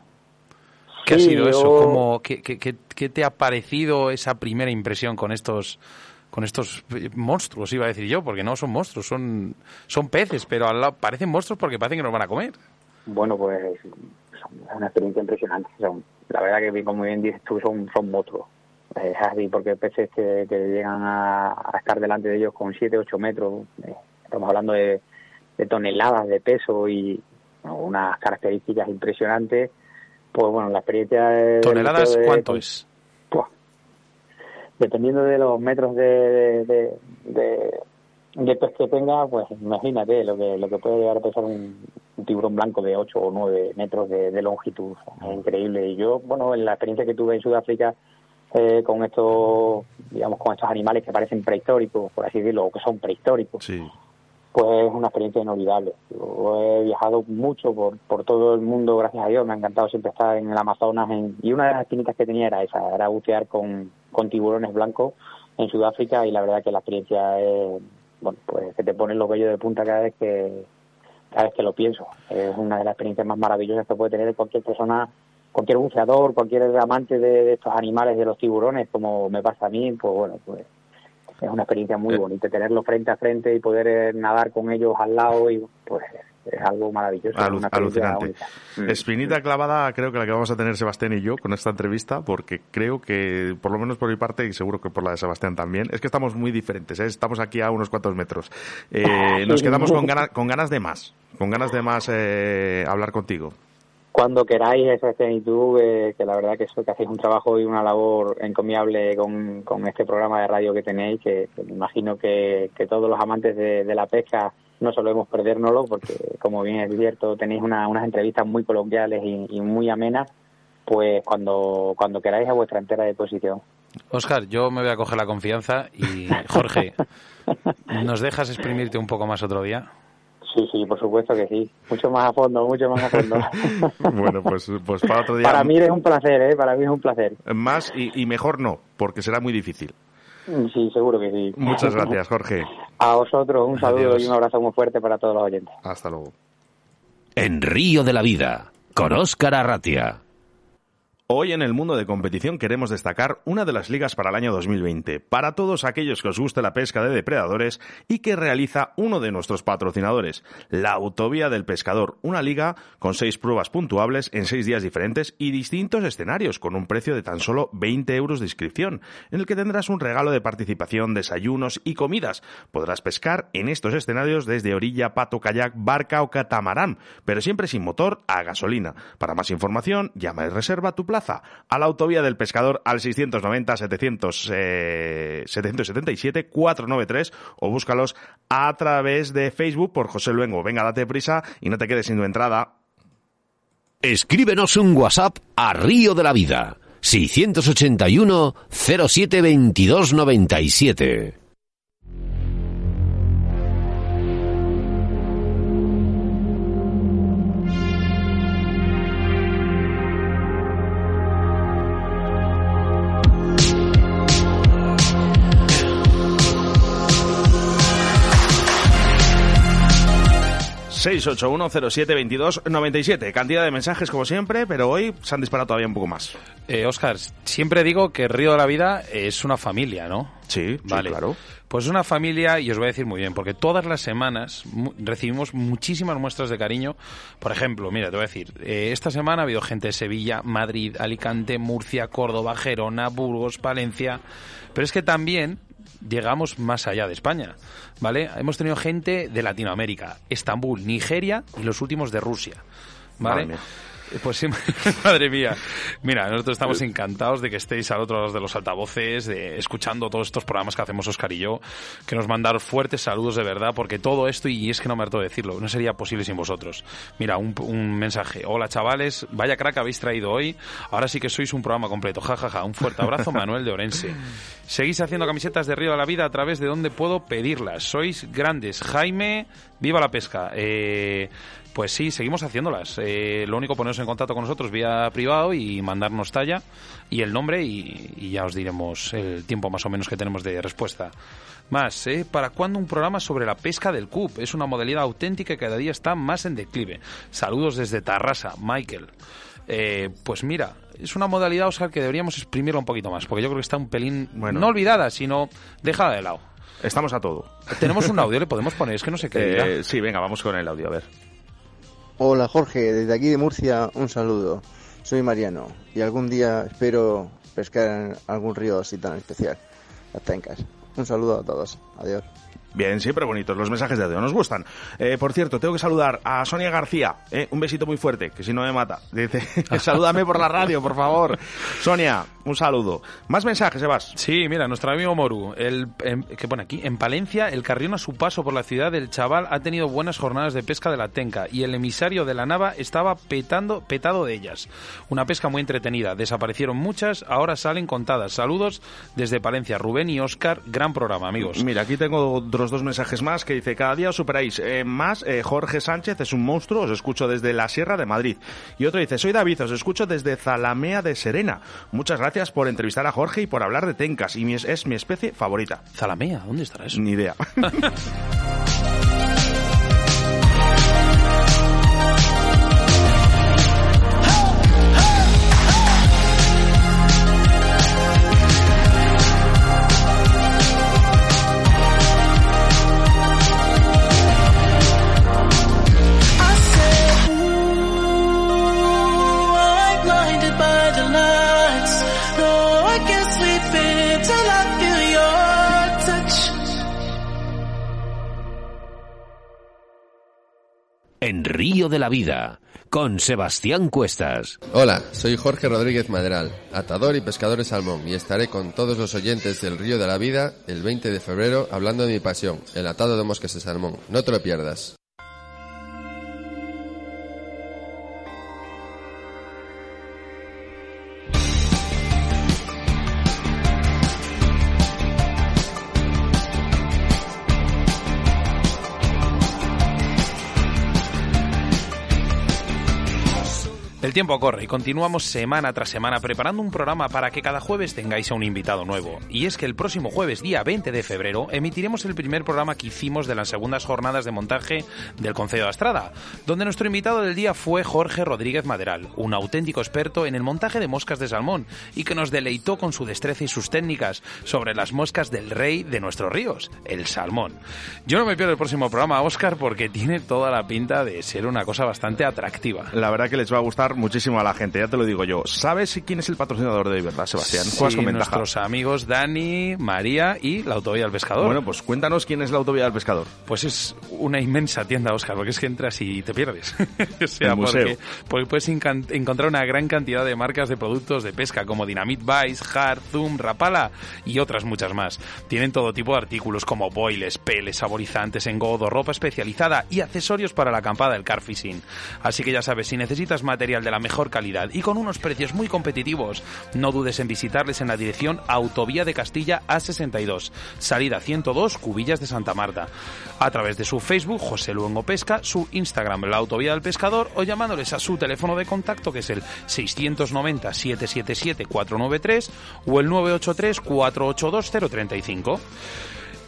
¿Qué ha sido yo- eso? ¿Cómo, qué, qué- qué- qué te ha parecido esa primera impresión con estos con estos eh, monstruos, iba a decir yo, porque no son monstruos, son, son peces, pero al lado parecen monstruos porque parecen que nos van a comer. Bueno, pues es una experiencia impresionante. Son, la verdad que, como bien dices tú, son, son monstruos. Es así, porque peces que, que llegan a, a estar delante de ellos con 7, 8 metros, eh, estamos hablando de, de toneladas de peso y bueno, unas características impresionantes. Pues bueno, la experiencia... del ¿Toneladas de- cuánto es? Buah. Dependiendo de los metros de, de, de, de pez que tenga, pues imagínate lo que lo que puede llegar a pesar un, un tiburón blanco de 8 o 9 metros de, de longitud. Es increíble. Y yo, bueno, en la experiencia que tuve en Sudáfrica eh, con estos, digamos, con estos animales que parecen prehistóricos, por así decirlo, o que son prehistóricos, Sí. pues es una experiencia inolvidable. Yo he viajado mucho por, por todo el mundo, gracias a Dios. Me ha encantado siempre estar en el Amazonas. en- y una de las espinitas que tenía era esa, era bucear con, con tiburones blancos en Sudáfrica y la verdad que la experiencia es, bueno, pues que te ponen los vellos de punta cada vez que cada vez que lo pienso. Es una de las experiencias más maravillosas que puede tener cualquier persona, cualquier buceador, cualquier amante de, de estos animales, de los tiburones, como me pasa a mí, pues bueno, pues es una experiencia muy Eh. bonita tenerlos frente a frente y poder eh, nadar con ellos al lado y pues es algo maravilloso Alu- una alucinante. Mm. Espinita clavada, creo que la que vamos a tener Sebastián y yo con esta entrevista, porque creo que, por lo menos por mi parte, y seguro que por la de Sebastián también, es que estamos muy diferentes, ¿eh? estamos aquí a unos cuantos metros. Eh, nos quedamos con ganas, con ganas de más, con ganas de más eh, hablar contigo. Cuando queráis, Sebastián y tú, eh, que la verdad que, eso, que hacéis un trabajo y una labor encomiable con, con este programa de radio que tenéis, que, que me imagino que, que todos los amantes de, de la pesca no solemos perdérnoslo, porque como bien es cierto, tenéis una- unas entrevistas muy coloquiales y, y muy amenas, pues cuando, cuando queráis a vuestra entera disposición. Oscar, yo me voy a coger la confianza y Jorge, ¿nos dejas exprimirte un poco más otro día? Sí, sí, por supuesto que sí. Mucho más a fondo, mucho más a fondo. bueno, pues, pues para otro día. Para mí es un placer, ¿eh? Para mí es un placer. Más y, y mejor no, porque será muy difícil. Sí, seguro que sí. Muchas gracias, Jorge. A vosotros un saludo Adiós. y un abrazo muy fuerte para todos los oyentes. Hasta luego. En Río de la Vida, con Óscar Arratia. Hoy en el mundo de competición queremos destacar una de las ligas para el año 2020, para todos aquellos que os guste la pesca de depredadores y que realiza uno de nuestros patrocinadores, la Autovía del Pescador, una liga con seis pruebas puntuables en seis días diferentes y distintos escenarios con un precio de tan solo 20 euros de inscripción, en el que tendrás un regalo de participación, desayunos y comidas. Podrás pescar en estos escenarios desde orilla, pato, kayak, barca o catamarán, pero siempre sin motor a gasolina. Para más información, llama y reserva tu a la Autovía del Pescador al 690 700, eh, 777 493 o búscalos a través de Facebook por José Luengo. Venga, date prisa y no te quedes sin tu entrada. Escríbenos un WhatsApp a Río de la Vida. 681 07 22 97. Siete Cantidad de mensajes como siempre, pero hoy se han disparado todavía un poco más. Eh, Oscar, siempre digo que Río de la Vida es una familia, ¿no? Sí, sí, Vale. claro. Pues es una familia, y os voy a decir muy bien, porque todas las semanas mu- recibimos muchísimas muestras de cariño. Por ejemplo, mira, te voy a decir, eh, esta semana ha habido gente de Sevilla, Madrid, Alicante, Murcia, Córdoba, Gerona, Burgos, Palencia. Pero es que también llegamos más allá de España, ¿vale? Hemos tenido gente de Latinoamérica, Estambul, Nigeria y los últimos de Rusia, ¿vale? Eh, Pues sí, madre mía. Mira, nosotros estamos encantados de que estéis al otro lado de los altavoces, de escuchando todos estos programas que hacemos Oscar y yo, que nos mandaros fuertes saludos de verdad, porque todo esto, y es que no me harto de decirlo, no sería posible sin vosotros. Mira, un, un mensaje. Hola chavales, vaya crack habéis traído hoy. Ahora sí que sois un programa completo. Ja, ja, ja. Un fuerte abrazo, Manuel de Orense. Seguís haciendo camisetas de Río de la Vida a través de donde puedo pedirlas. Sois grandes. Jaime, viva la pesca. Eh, pues sí, seguimos haciéndolas. Eh, lo único, poneros en contacto con nosotros vía privado y mandarnos talla y el nombre y, y ya os diremos el tiempo más o menos que tenemos de respuesta. Más, ¿eh? ¿Para cuándo un programa sobre la pesca del CUP? Es una modalidad auténtica que cada día está más en declive. Saludos desde Tarrasa, Michael. Eh, pues mira, es una modalidad, Oscar, que deberíamos exprimirla un poquito más, porque yo creo que está un pelín, Bueno. no olvidada, sino dejada de lado. Estamos a todo. Tenemos un audio, le podemos poner, es que no sé qué. Eh, sí, venga, vamos con el audio, a ver. Hola Jorge, desde aquí de Murcia un saludo. Soy Mariano y algún día espero pescar en algún río así tan especial, las Tencas. Un saludo a todos. Adiós. Bien, siempre bonitos los mensajes de audio, nos gustan. Eh, por cierto, tengo que saludar a Sonia García, eh, un besito muy fuerte, que si no me mata. Dice, salúdame por la radio, por favor. Sonia, un saludo. Más mensajes, Sebas. Sí, mira, nuestro amigo Moru, el, em, que pone aquí, en Palencia, el Carrión a su paso por la ciudad del Chaval ha tenido buenas jornadas de pesca de la tenca y el emisario de la nava estaba petando, petado de ellas. Una pesca muy entretenida, desaparecieron muchas, ahora salen contadas. Saludos desde Palencia, Rubén y Oscar, gran programa, amigos. Mira, aquí tengo otros dos mensajes más que dice, cada día os superáis eh, más. eh, Jorge Sánchez es un monstruo, os escucho desde la Sierra de Madrid. Y otro dice, soy David, os escucho desde Zalamea de Serena. Muchas gracias por entrevistar a Jorge y por hablar de tencas. Y mi- es mi especie favorita. Zalamea, ¿dónde estará eso? Ni idea. En Río de la Vida, con Sebastián Cuestas. Hola, soy Jorge Rodríguez Madral, atador y pescador de salmón, y estaré con todos los oyentes del Río de la Vida el 20 de febrero hablando de mi pasión, el atado de moscas de salmón. No te lo pierdas. El tiempo corre y continuamos semana tras semana preparando un programa para que cada jueves tengáis a un invitado nuevo. Y es que el próximo jueves, día 20 de febrero, emitiremos el primer programa que hicimos de las segundas jornadas de montaje del Concejo de Astrada, donde nuestro invitado del día fue Jorge Rodríguez Maderal, un auténtico experto en el montaje de moscas de salmón y que nos deleitó con su destreza y sus técnicas sobre las moscas del rey de nuestros ríos, el salmón. Yo no me pierdo el próximo programa, Oscar, porque tiene toda la pinta de ser una cosa bastante atractiva. La verdad que les va a gustar muchísimo a la gente, ya te lo digo yo. ¿Sabes quién es el patrocinador de verdad, Sebastián? Sí, con nuestros amigos Dani, María y la Autovía del Pescador. Bueno, pues cuéntanos quién es la autovía del pescador. Pues es una inmensa tienda, Oscar, porque es que entras y te pierdes. o sea, El museo. porque, porque puedes encontrar una gran cantidad de marcas de productos de pesca como Dynamite Vice, Hard, Zoom, Rapala y otras muchas más. Tienen todo tipo de artículos como boiles, peles, saborizantes, engodo, ropa especializada y accesorios para la acampada del car fishing. Así que ya sabes, si necesitas material de la mejor calidad y con unos precios muy competitivos, no dudes en visitarles en la dirección Autovía de Castilla A62, salida 102, Cubillas de Santa Marta. A través de su Facebook, José Luengo Pesca, su Instagram, La Autovía del Pescador, o llamándoles a su teléfono de contacto, que es el 690-777-493 o el 983-482-035.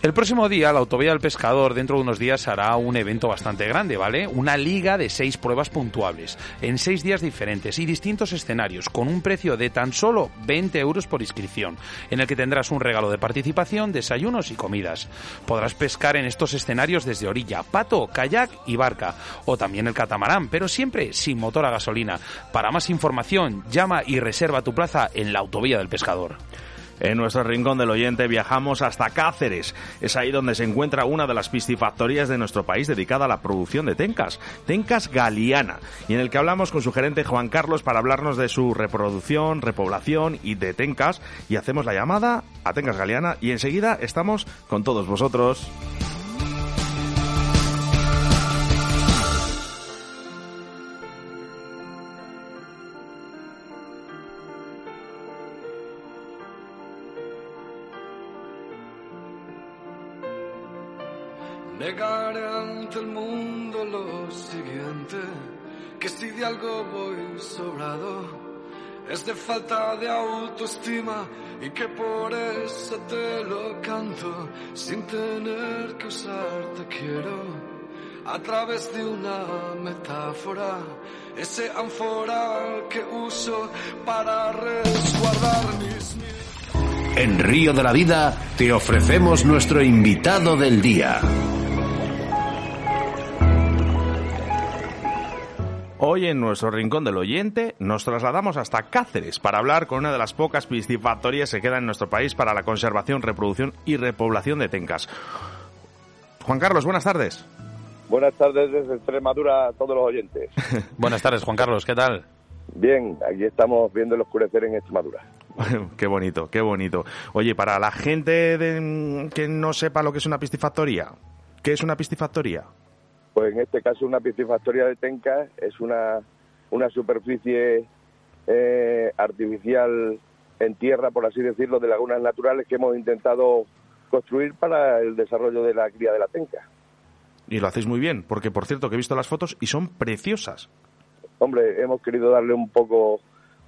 El próximo día, la Autovía del Pescador, dentro de unos días, hará un evento bastante grande, ¿vale? Una liga de seis pruebas puntuables, en seis días diferentes y distintos escenarios, con un precio de tan solo 20 euros por inscripción, en el que tendrás un regalo de participación, desayunos y comidas. Podrás pescar en estos escenarios desde orilla, pato, kayak y barca, o también el catamarán, pero siempre sin motor a gasolina. Para más información, llama y reserva tu plaza en la Autovía del Pescador. En nuestro rincón del oyente viajamos hasta Cáceres. Es ahí donde se encuentra una de las piscifactorías de nuestro país dedicada a la producción de tencas, Tencas Galiana, y en el que hablamos con su gerente Juan Carlos para hablarnos de su reproducción, repoblación y de tencas. Y hacemos la llamada a Tencas Galiana y enseguida estamos con todos vosotros. Negaré ante el mundo lo siguiente, que si de algo voy sobrado, es de falta de autoestima y que por eso te lo canto, sin tener que usar te quiero, a través de una metáfora, ese ánfora que uso para resguardar mis En Río de la Vida te ofrecemos nuestro invitado del día. Hoy en nuestro rincón del oyente nos trasladamos hasta Cáceres para hablar con una de las pocas piscifactorías que quedan en nuestro país para la conservación, reproducción y repoblación de tencas. Juan Carlos, buenas tardes. Buenas tardes desde Extremadura a todos los oyentes. Buenas tardes, Juan Carlos, ¿qué tal? Bien, aquí estamos viendo el oscurecer en Extremadura. qué bonito, qué bonito. Oye, para la gente de- que no sepa lo que es una piscifactoría, ¿qué es una piscifactoría? Pues en este caso una piscifactoría de tencas es una, una superficie eh, artificial en tierra, por así decirlo, de lagunas naturales que hemos intentado construir para el desarrollo de la cría de la tenca. Y lo hacéis muy bien, porque por cierto que he visto las fotos y son preciosas. Hombre, hemos querido darle un poco,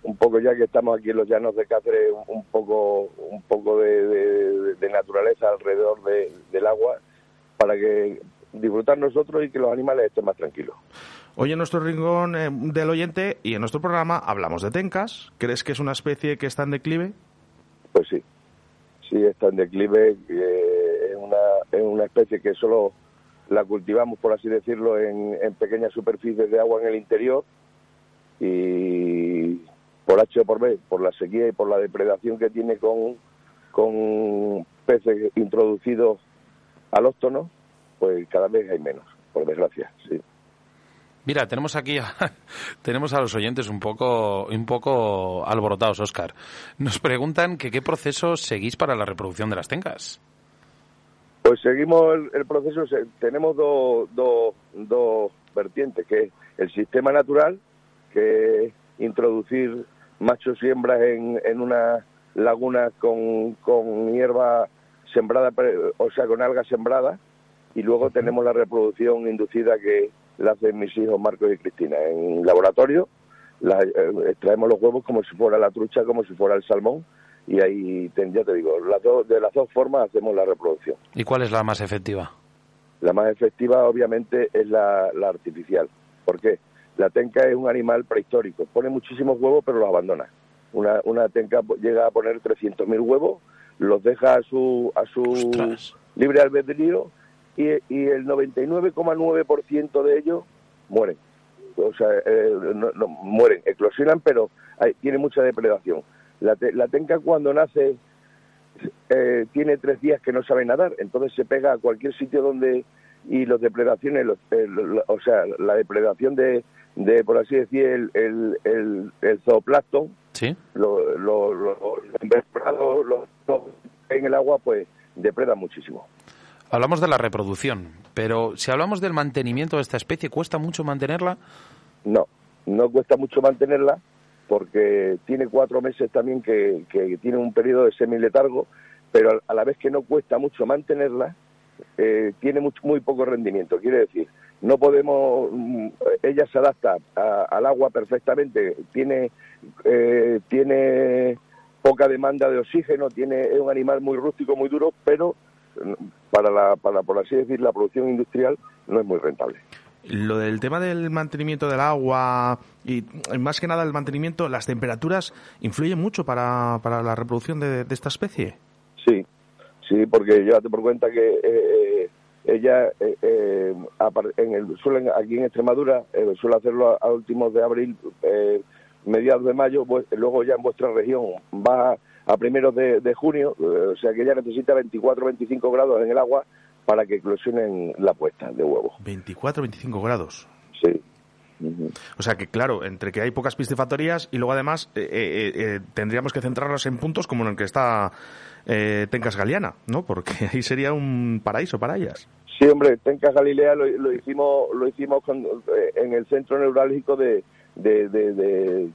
un poco ya que estamos aquí en los llanos de Cáceres, un, un poco, un poco de, de- de naturaleza alrededor de- del agua para que disfrutar nosotros y que los animales estén más tranquilos. Hoy en nuestro rincón eh, del oyente y en nuestro programa hablamos de tencas. ¿Crees que es una especie que está en declive? Pues sí, sí está en declive, eh, es una, es una especie que solo la cultivamos, por así decirlo, en, en pequeñas superficies de agua en el interior y por H o por B, por la sequía y por la depredación que tiene con, con peces introducidos alóctonos, pues cada vez hay menos, por desgracia, sí. Mira, tenemos aquí a, tenemos a los oyentes un poco un poco alborotados, Oscar. Nos preguntan que qué proceso seguís para la reproducción de las tencas. Pues seguimos el, el proceso, tenemos dos dos- dos vertientes, que es el sistema natural, que es introducir machos y hembras en, en una laguna con, con hierba sembrada, o sea, con algas sembradas, y luego tenemos la reproducción inducida que la hacen mis hijos Marcos y Cristina en laboratorio, la- eh, extraemos los huevos como si fuera la trucha, como si fuera el salmón, y ahí, ten- ya te digo, las dos- de las dos formas hacemos la reproducción. ¿Y cuál es la más efectiva? La más efectiva, obviamente, es la, la artificial. ¿Por qué? La tenca es un animal prehistórico. Pone muchísimos huevos, pero los abandona. Una, una tenca llega a poner 300.000 huevos, los deja a su, a su libre albedrío y, y el 99,9% de ellos mueren. O sea, eh, no- no, mueren, eclosionan, pero hay, tiene mucha depredación. La, te- la tenca cuando nace eh, tiene tres días que no sabe nadar, entonces se pega a cualquier sitio donde y los depredaciones, los- el- lo- o sea, la depredación de, de por así decir, el, el, el, el zooplancton, ¿Sí? lo- lo- lo- los los- los en el agua, pues depredan muchísimo. Hablamos de la reproducción, pero si hablamos del mantenimiento de esta especie, ¿cuesta mucho mantenerla? No, no cuesta mucho mantenerla porque tiene cuatro meses también que, que tiene un periodo de semiletargo, pero a- la vez que no cuesta mucho mantenerla, eh, tiene mucho- muy poco rendimiento. Quiere decir, no podemos, mm, ella se adapta a- al agua perfectamente, tiene, eh, tiene poca demanda de oxígeno, tiene es un animal muy rústico, muy duro, pero para la, para por así decir, la producción industrial no es muy rentable. Lo del tema del mantenimiento del agua y más que nada el mantenimiento, las temperaturas influyen mucho para, para la reproducción de, de esta especie. Sí, sí, porque llévate por cuenta que eh, eh, ella eh, eh, en el, suelen aquí en Extremadura eh, suele hacerlo a, a últimos de abril, eh, mediados de mayo, pues, luego ya en vuestra región va a primeros de, de junio, eh, o sea que ella necesita 24-25 grados en el agua para que eclosionen la puesta de huevos. 24-25 grados. Sí. O sea que, claro, entre que hay pocas piscifactorías y luego además eh, eh, eh, tendríamos que centrarnos en puntos como en el que está eh, Tencas Galeana, ¿no? Porque ahí sería un paraíso para ellas. Sí, hombre, Tenca Galilea lo, lo hicimos lo hicimos con- en el centro neurálgico de, de, de- de- de-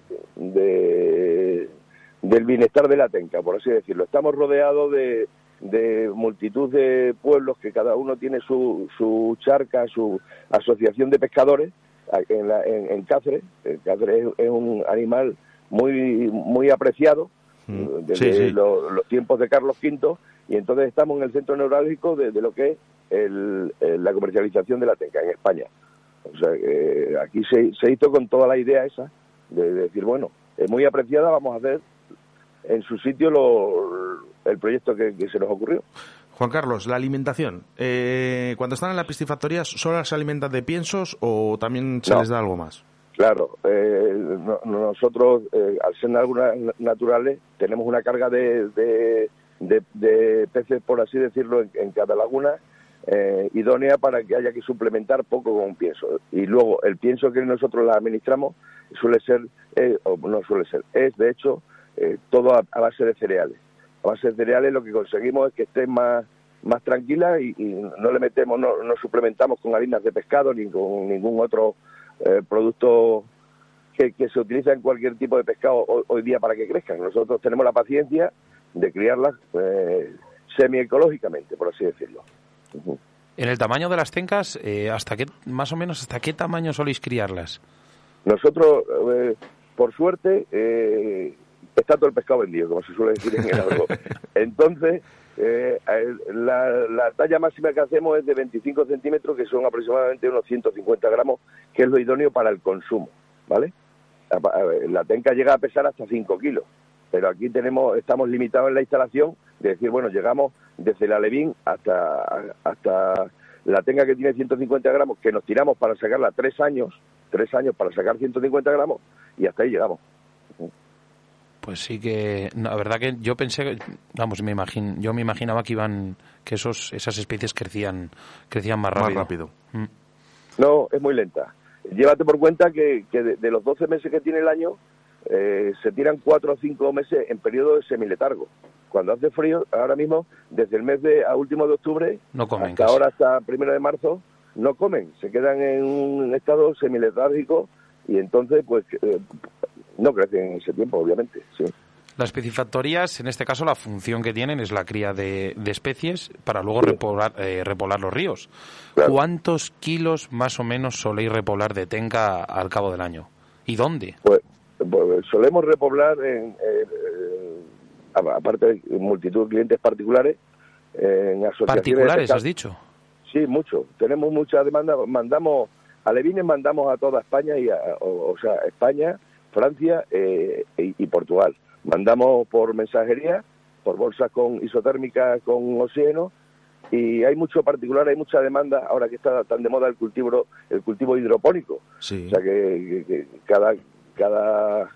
del bienestar de la Tenca, por así decirlo. Estamos rodeados de, de multitud de pueblos que cada uno tiene su, su charca, su asociación de pescadores en, la- en- en Cáceres. El Cáceres es, un animal muy muy apreciado desde Sí, sí. lo- los tiempos de Carlos V y entonces estamos en el centro neurálgico de, de lo que es el- la comercialización de la tenca en España. O sea, que aquí se, se hizo con toda la idea esa de, de decir, bueno, es muy apreciada, vamos a hacer en su sitio lo- el proyecto que, que se nos ocurrió. Juan Carlos, la alimentación. Eh, cuando están en la piscifactoría, ¿solo se alimentan de piensos o también se No. les da algo más? Claro, eh, no- nosotros, eh, al ser algunas naturales, tenemos una carga de, de, de- de peces, por así decirlo, en, en cada laguna eh, idónea para que haya que suplementar poco con pienso. Y luego, el pienso que nosotros la administramos suele ser, eh, o no suele ser, es de hecho eh, todo a, a base de cereales. A base de cereales lo que conseguimos es que esté más más tranquila y, y no le metemos, no, no suplementamos con harinas de pescado ni con ningún otro eh, producto que, que se utiliza en cualquier tipo de pescado hoy, hoy día para que crezcan. Nosotros tenemos la paciencia de criarlas eh, semi-ecológicamente, por así decirlo. En el tamaño de las tencas, eh, ¿hasta qué, más o menos, hasta qué tamaño soléis criarlas? Nosotros, eh, por suerte, eh, está todo el pescado vendido, como se suele decir en el argot. Entonces, eh, la, la talla máxima que hacemos es de 25 centímetros, que son aproximadamente unos 150 gramos, que es lo idóneo para el consumo, ¿vale? La, tenca llega a pesar hasta 5 kilos, pero aquí tenemos estamos limitados en la instalación de decir, bueno, llegamos desde la Levín hasta, hasta la tenga que tiene 150 gramos, que nos tiramos para sacarla tres años, tres años para sacar 150 gramos, y hasta ahí llegamos. Pues sí que, no, la verdad que yo pensé, que- vamos, me imagino, yo me imaginaba que iban, que esos, esas especies crecían, crecían más Más rápido. rápido. Mm. No, es muy lenta. Llévate por cuenta que, que de, de los 12 meses que tiene el año, eh, se tiran 4 o 5 meses en periodo de semiletargo. Cuando hace frío, ahora mismo, desde el mes de a último de octubre No comen hasta casi. ahora, hasta primero de marzo, no comen. Se quedan en un estado semiletárgico y entonces, pues, eh, no crecen en ese tiempo, obviamente. Sí. Las piscifactorías, en este caso, la función que tienen es la cría de, de especies para luego repoblar, eh, repoblar los ríos. ¿Cuántos kilos más o menos soléis repoblar de tenca al cabo del año? ¿Y dónde? Pues, pues, solemos repoblar en, eh, a- aparte de multitud de clientes particulares en asociaciones Particulares, has dicho. Sí, mucho. Tenemos mucha demanda. Mandamos, a Levines mandamos a toda España, y a- o, o sea, España, Francia eh, y, y Portugal. Mandamos por mensajería, por bolsas con isotérmicas con oxígeno y hay mucho particular, hay mucha demanda ahora que está tan de moda el cultivo, el cultivo hidropónico. Sí. O sea que, que- que cada, cada,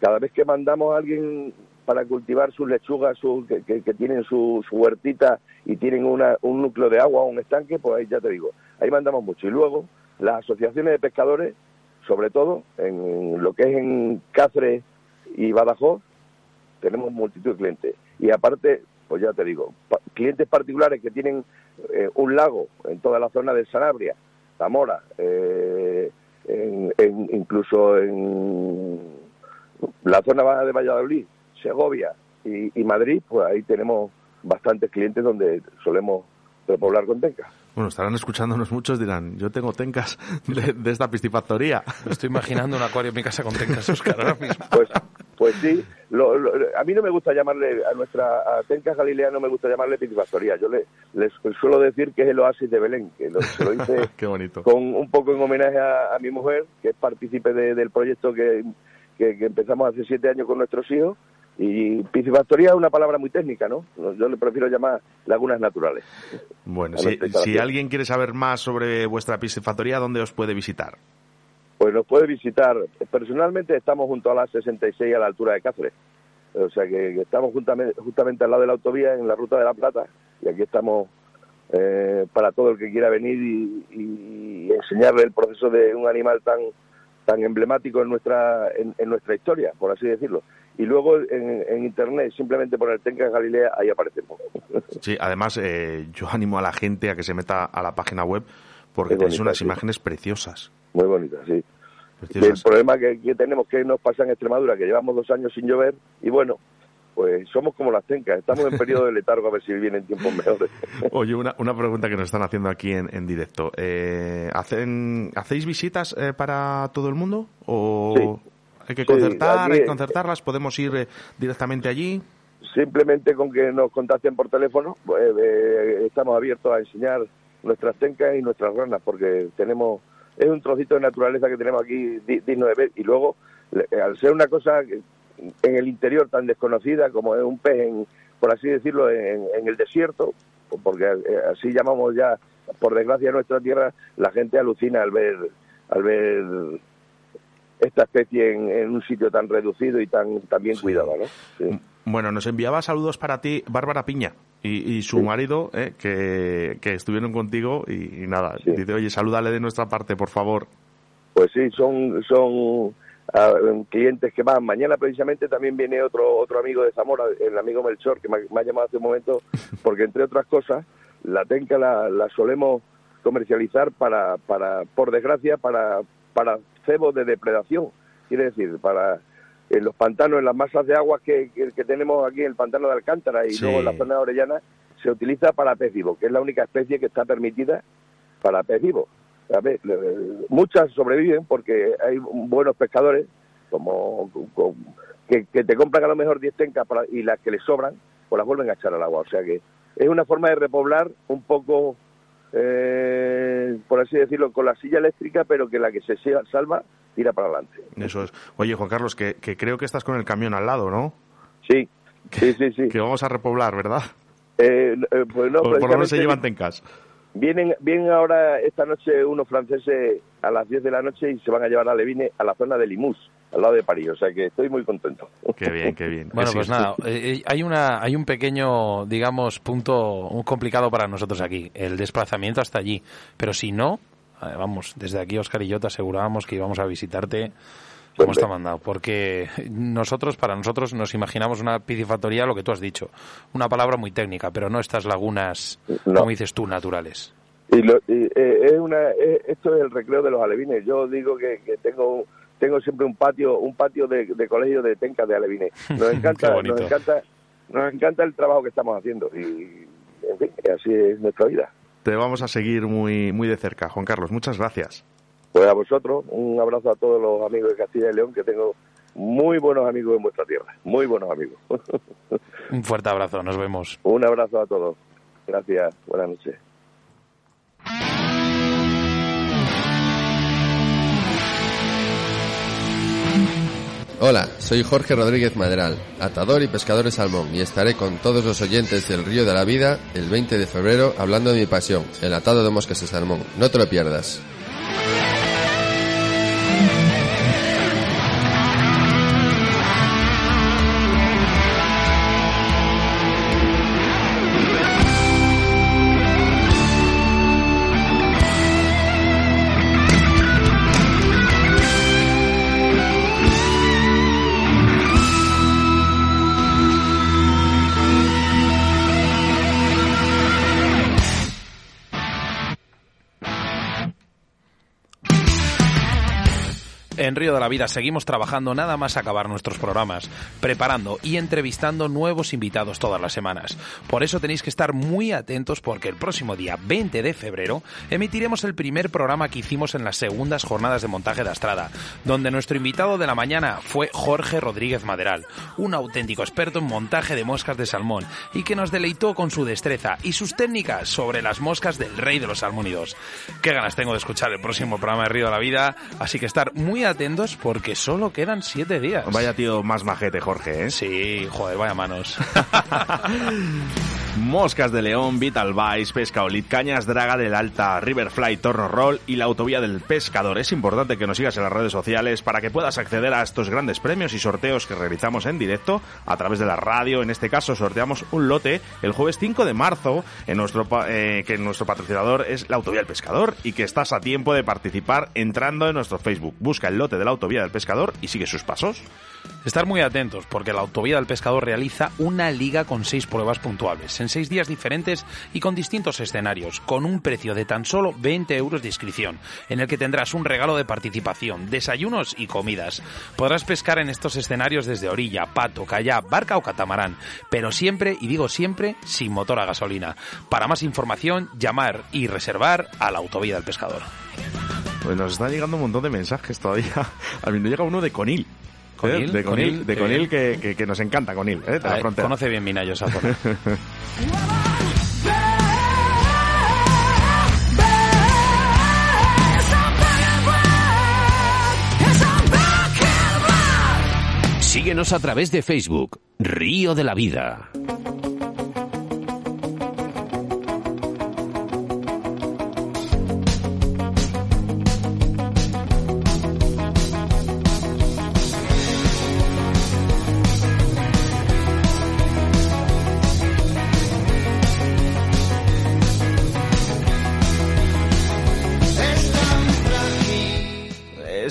cada vez que mandamos a alguien para cultivar sus lechugas, su, que, que- que tienen su, su huertita y tienen una, un núcleo de agua o un estanque, pues ahí ya te digo, ahí mandamos mucho. Y luego las asociaciones de pescadores, sobre todo en lo que es en Cáceres y Badajoz, tenemos multitud de clientes. Y aparte, pues ya te digo, clientes particulares que tienen eh, un lago en toda la zona de Sanabria, Zamora, eh, incluso en la zona baja de Valladolid, Segovia y, y Madrid, pues ahí tenemos bastantes clientes donde solemos repoblar con tencas. Bueno, estarán escuchándonos muchos, dirán, yo tengo tencas de, de esta piscifactoría. Me estoy imaginando un acuario en mi casa con tencas, Oscar, ahora mismo. Pues, pues sí, lo- lo- a mí no me gusta llamarle, a nuestra a Tencas Galilea no me gusta llamarle piscifactoría. Yo le, les suelo decir que es el oasis de Belén, que lo, se lo hice Qué bonito. con un poco en homenaje a, a mi mujer, que es partícipe de- del proyecto que, que- que empezamos hace siete años con nuestros hijos. Y piscifactoría es una palabra muy técnica, ¿no? Yo le prefiero llamar lagunas naturales. Bueno, si, alguien quiere saber más sobre vuestra piscifactoría, ¿dónde os puede visitar? Pues nos puede visitar. Personalmente estamos junto a la 66 a la altura de Cáceres. O sea que, estamos juntamente, justamente al lado de la autovía en la ruta de la Plata y aquí estamos eh, para todo el que quiera venir y, y enseñarle el proceso de un animal tan tan emblemático en nuestra en, en nuestra historia, por así decirlo. Y luego en, en internet simplemente poner Tencas Galilea ahí aparecemos. Sí, además eh, yo animo a la gente a que se meta a la página web porque Es tenéis bonita, unas sí. imágenes preciosas. Muy bonita, sí. El problema que, que tenemos que nos pasa en Extremadura, que llevamos dos años sin llover, y bueno, pues somos como las tencas, estamos en periodo de letargo a ver si vienen tiempos mejores. Oye, una, una pregunta que nos están haciendo aquí en, en directo. Eh, ¿hacen, ¿Hacéis visitas eh, para todo el mundo? ¿O Sí. Hay que Sí, concertar, aquí- hay que concertarlas? ¿Podemos ir eh, directamente allí? Simplemente con que nos contacten por teléfono, pues, eh, estamos abiertos a enseñar nuestras tencas y nuestras ranas, porque tenemos es un trocito de naturaleza que tenemos aquí di- digno de ver. Y luego, le- al ser una cosa en el interior tan desconocida como es un pez, en, por así decirlo, en, en el desierto, porque eh, así llamamos ya, por desgracia, nuestra tierra, la gente alucina al ver al ver esta especie en, en un sitio tan reducido y tan, tan bien cuidado, ¿no? Sí. Bueno, nos enviaba saludos para ti Bárbara Piña y, y su marido, eh, que, que estuvieron contigo y, y nada, dice, oye, salúdale de nuestra parte, por favor. Pues sí, son son ah, clientes que van. Mañana precisamente también viene otro otro amigo de Zamora, el amigo Melchor, que me, ha- me ha llamado hace un momento, porque entre otras cosas, la tenca la, la solemos comercializar para, para, por desgracia, para, para cebos de depredación. Quiere decir, para en los pantanos, en las masas de agua que, que, que tenemos aquí en el pantano de Alcántara y Sí. luego en la zona de Orellana, se utiliza para pez vivo, que es la única especie que está permitida para pez vivo. Muchas sobreviven porque hay buenos pescadores como, como- que, que te compran a lo mejor 10 tencas para- y las que les sobran, pues las vuelven a echar al agua. O sea que es una forma de repoblar un poco, eh, por así decirlo, con la silla eléctrica, pero que la que se salva tira para adelante. Eso es. Oye, Juan Carlos, que, que creo que estás con el camión al lado, ¿no? Sí, sí, sí, sí. Que vamos a repoblar, ¿verdad? Eh, eh, pues no, por, lo menos se llevan tencas. Vienen, vienen ahora esta noche unos franceses a las 10 de la noche y se van a llevar a Levine a la zona de Limous, al lado de París. O sea que estoy muy contento. Qué bien, qué bien. Bueno, pues nada, eh, eh, hay una hay un pequeño, digamos, punto un complicado para nosotros aquí, el desplazamiento hasta allí. Pero si no, eh, vamos, desde aquí Oscar y yo te asegurábamos que íbamos a visitarte como está mandado, porque nosotros, para nosotros, nos imaginamos una piscifactoría, lo que tú has dicho, una palabra muy técnica, pero no estas lagunas, No. como dices tú, naturales. Y, lo- y, eh, es una, es- esto es el recreo de los alevines. Yo digo que, que tengo tengo siempre un patio un patio de, de colegio de tencas de alevines. Nos encanta, nos encanta, nos encanta el trabajo que estamos haciendo y en fin, así es nuestra vida. Te vamos a seguir muy, muy de cerca, Juan Carlos. Muchas gracias. Pues a vosotros, un abrazo a todos los amigos de Castilla y León, que tengo muy buenos amigos en vuestra tierra, muy buenos amigos. Un fuerte abrazo, nos vemos. Un abrazo a todos. Gracias, buenas noches. Hola, soy Jorge Rodríguez Madral, atador y pescador de salmón, y estaré con todos los oyentes del Río de la Vida el 20 de febrero hablando de mi pasión, el atado de moscas de salmón. No te lo pierdas. Río de la Vida seguimos trabajando nada más acabar nuestros programas, preparando y entrevistando nuevos invitados todas las semanas. Por eso tenéis que estar muy atentos porque el próximo día 20 de febrero emitiremos el primer programa que hicimos en las segundas jornadas de montaje de Astrada, donde nuestro invitado de la mañana fue Jorge Rodríguez Maderal, un auténtico experto en montaje de moscas de salmón y que nos deleitó con su destreza y sus técnicas sobre las moscas del rey de los salmónidos. Qué ganas tengo de escuchar el próximo programa de Río de la Vida, así que estar muy atentos porque solo quedan siete días. Vaya tío más majete, Jorge, ¿eh? Sí, joder, vaya manos. Moscas de León, Vital Vice, Pesca Olit, Cañas Draga del Alta, Riverfly, Torno Roll y la Autovía del Pescador. Es importante que nos sigas en las redes sociales para que puedas acceder a estos grandes premios y sorteos que realizamos en directo a través de la radio. En este caso sorteamos un lote el jueves 5 de marzo en nuestro eh, que nuestro patrocinador es la Autovía del Pescador y que estás a tiempo de participar entrando en nuestro Facebook. Busca el lote de la Autovía del Pescador y sigue sus pasos. Estar muy atentos porque la Autovía del Pescador realiza una liga con seis pruebas puntuables, en seis días diferentes y con distintos escenarios, con un precio de tan solo 20 euros de inscripción, en el que tendrás un regalo de participación, desayunos y comidas. Podrás pescar en estos escenarios desde orilla, pato, kayak, barca o catamarán, pero siempre, y digo siempre, sin motor a gasolina. Para más información, llamar y reservar a la Autovía del Pescador. Pues nos están llegando un montón de mensajes todavía. A mí me llega uno de Conil. ¿eh? Conil, De Conil, Conil, de Conil que, que- que nos encanta Conil, ¿eh? de la frontera. conoce bien Minayo esa zona. Síguenos a través de Facebook, Río de la Vida.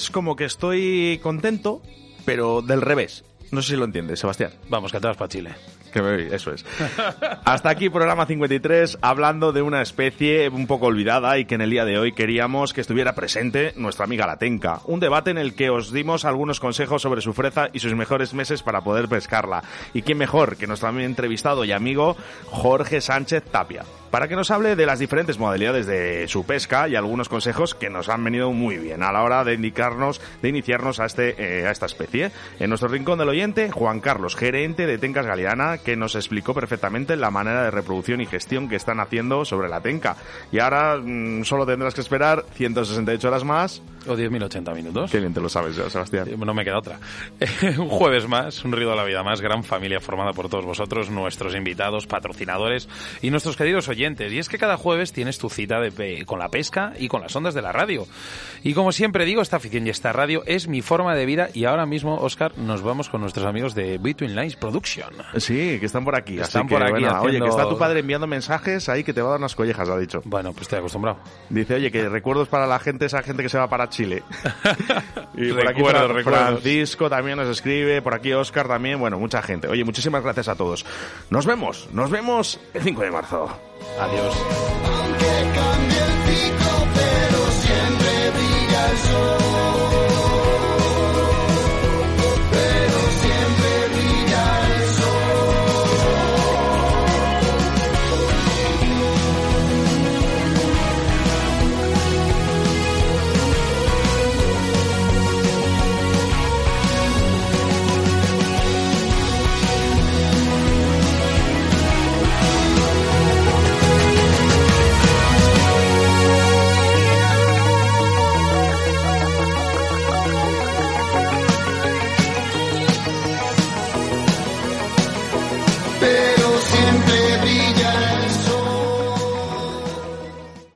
Es como que estoy contento, pero del revés. No sé si lo entiendes, Sebastián. Vamos, que te vas para Chile. Que me- eso es. Hasta aquí programa 53, hablando de una especie un poco olvidada y que en el día de hoy queríamos que estuviera presente nuestra amiga la tenca. Un debate en el que os dimos algunos consejos sobre su freza y sus mejores meses para poder pescarla. Y quién mejor que nuestro entrevistado y amigo Jorge Sánchez Tapia. Para que nos hable de las diferentes modalidades de su pesca y algunos consejos que nos han venido muy bien a la hora de indicarnos, de iniciarnos a, este, eh, a esta especie. En nuestro rincón del oyente, Juan Carlos, gerente de Tencas Galeana, que nos explicó perfectamente la manera de reproducción y gestión que están haciendo sobre la tenca. Y ahora mm, solo tendrás que esperar 168 horas más. O 10.080 minutos. Qué bien te lo sabes, Sebastián. No me queda otra. un jueves más, un río de la vida más, gran familia formada por todos vosotros, nuestros invitados, patrocinadores y nuestros queridos oyentes. Y es que cada jueves tienes tu cita de con la pesca y con las ondas de la radio. Y como siempre digo, esta afición y esta radio es mi forma de vida y ahora mismo, Oscar, nos vamos con nuestros amigos de Between Lines Production. Sí, que están por aquí. Están así que, por aquí bueno, Oye, que está tu padre enviando mensajes ahí que te va a dar unas collejas, ha dicho. Bueno, pues estoy acostumbrado. Dice, oye, que recuerdos para la gente, esa gente que se va para Chile. y por aquí Recuerdos, recuerdos. Francisco también nos escribe, por aquí Oscar también, bueno, mucha gente. Oye, muchísimas gracias a todos. Nos vemos, nos vemos el 5 de marzo. Adiós. Aunque cambie el pico, pero siempre brilla el sol.